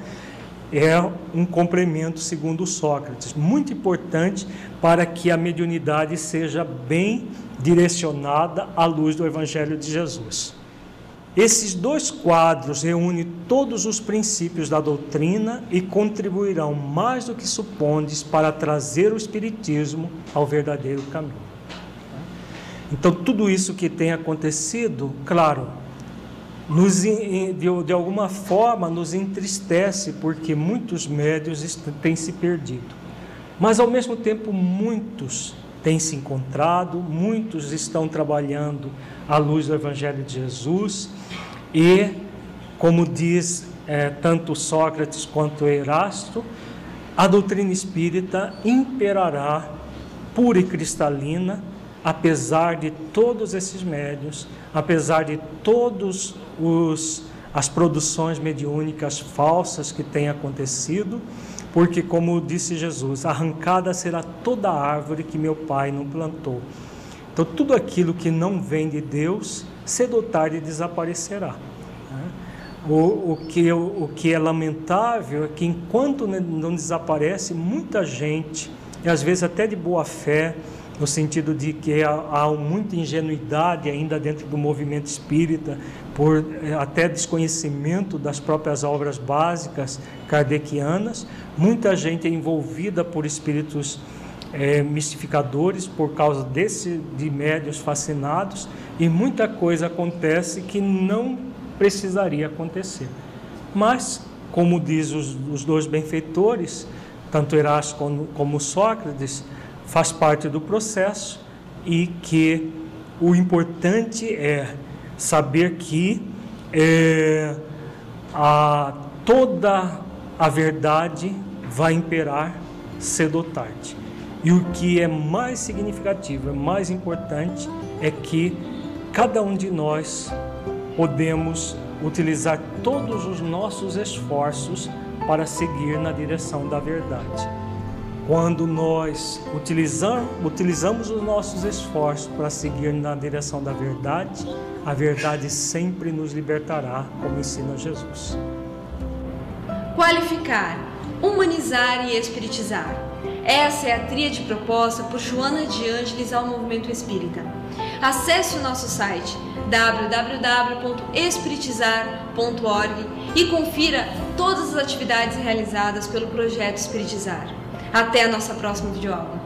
é um complemento segundo Sócrates, muito importante para que a mediunidade seja bem direcionada à luz do Evangelho de Jesus. Esses dois quadros reúnem todos os princípios da doutrina e contribuirão mais do que supondes para trazer o Espiritismo ao verdadeiro caminho. Então, tudo isso que tem acontecido, claro, nos, de, de alguma forma nos entristece, porque muitos médios têm se perdido. Mas, ao mesmo tempo, muitos têm se encontrado, muitos estão trabalhando à luz do Evangelho de Jesus e, como diz é, tanto Sócrates quanto Erasto, a doutrina espírita imperará pura e cristalina, apesar de todos esses médios, apesar de todos os as produções mediúnicas falsas que têm acontecido, porque como disse Jesus, arrancada será toda árvore que meu Pai não plantou. Então tudo aquilo que não vem de Deus cedo ou tarde desaparecerá. Né? O, o, que, o, o que é lamentável é que enquanto não desaparece, muita gente, e às vezes até de boa fé, no sentido de que há, muita ingenuidade ainda dentro do movimento espírita, por eh, até desconhecimento das próprias obras básicas kardecianas, muita gente é envolvida por espíritos é, mistificadores por causa desse de médios fascinados e muita coisa acontece que não precisaria acontecer. Mas, como diz os, os dois benfeitores, tanto Erasto como, como Sócrates, faz parte do processo e que o importante é saber que é, a, toda a verdade vai imperar cedo ou tarde. E o que é mais significativo, é mais importante, é que cada um de nós podemos utilizar todos os nossos esforços para seguir na direção da verdade. Quando nós utilizamos, utilizamos os nossos esforços para seguir na direção da verdade, a verdade sempre nos libertará, como ensina Jesus. Qualificar, humanizar e espiritizar. Essa é a tríade proposta por Joana de Ângeles ao movimento espírita. Acesse o nosso site www.espiritizar.org e confira todas as atividades realizadas pelo projeto Espiritizar. Até a nossa próxima videoaula.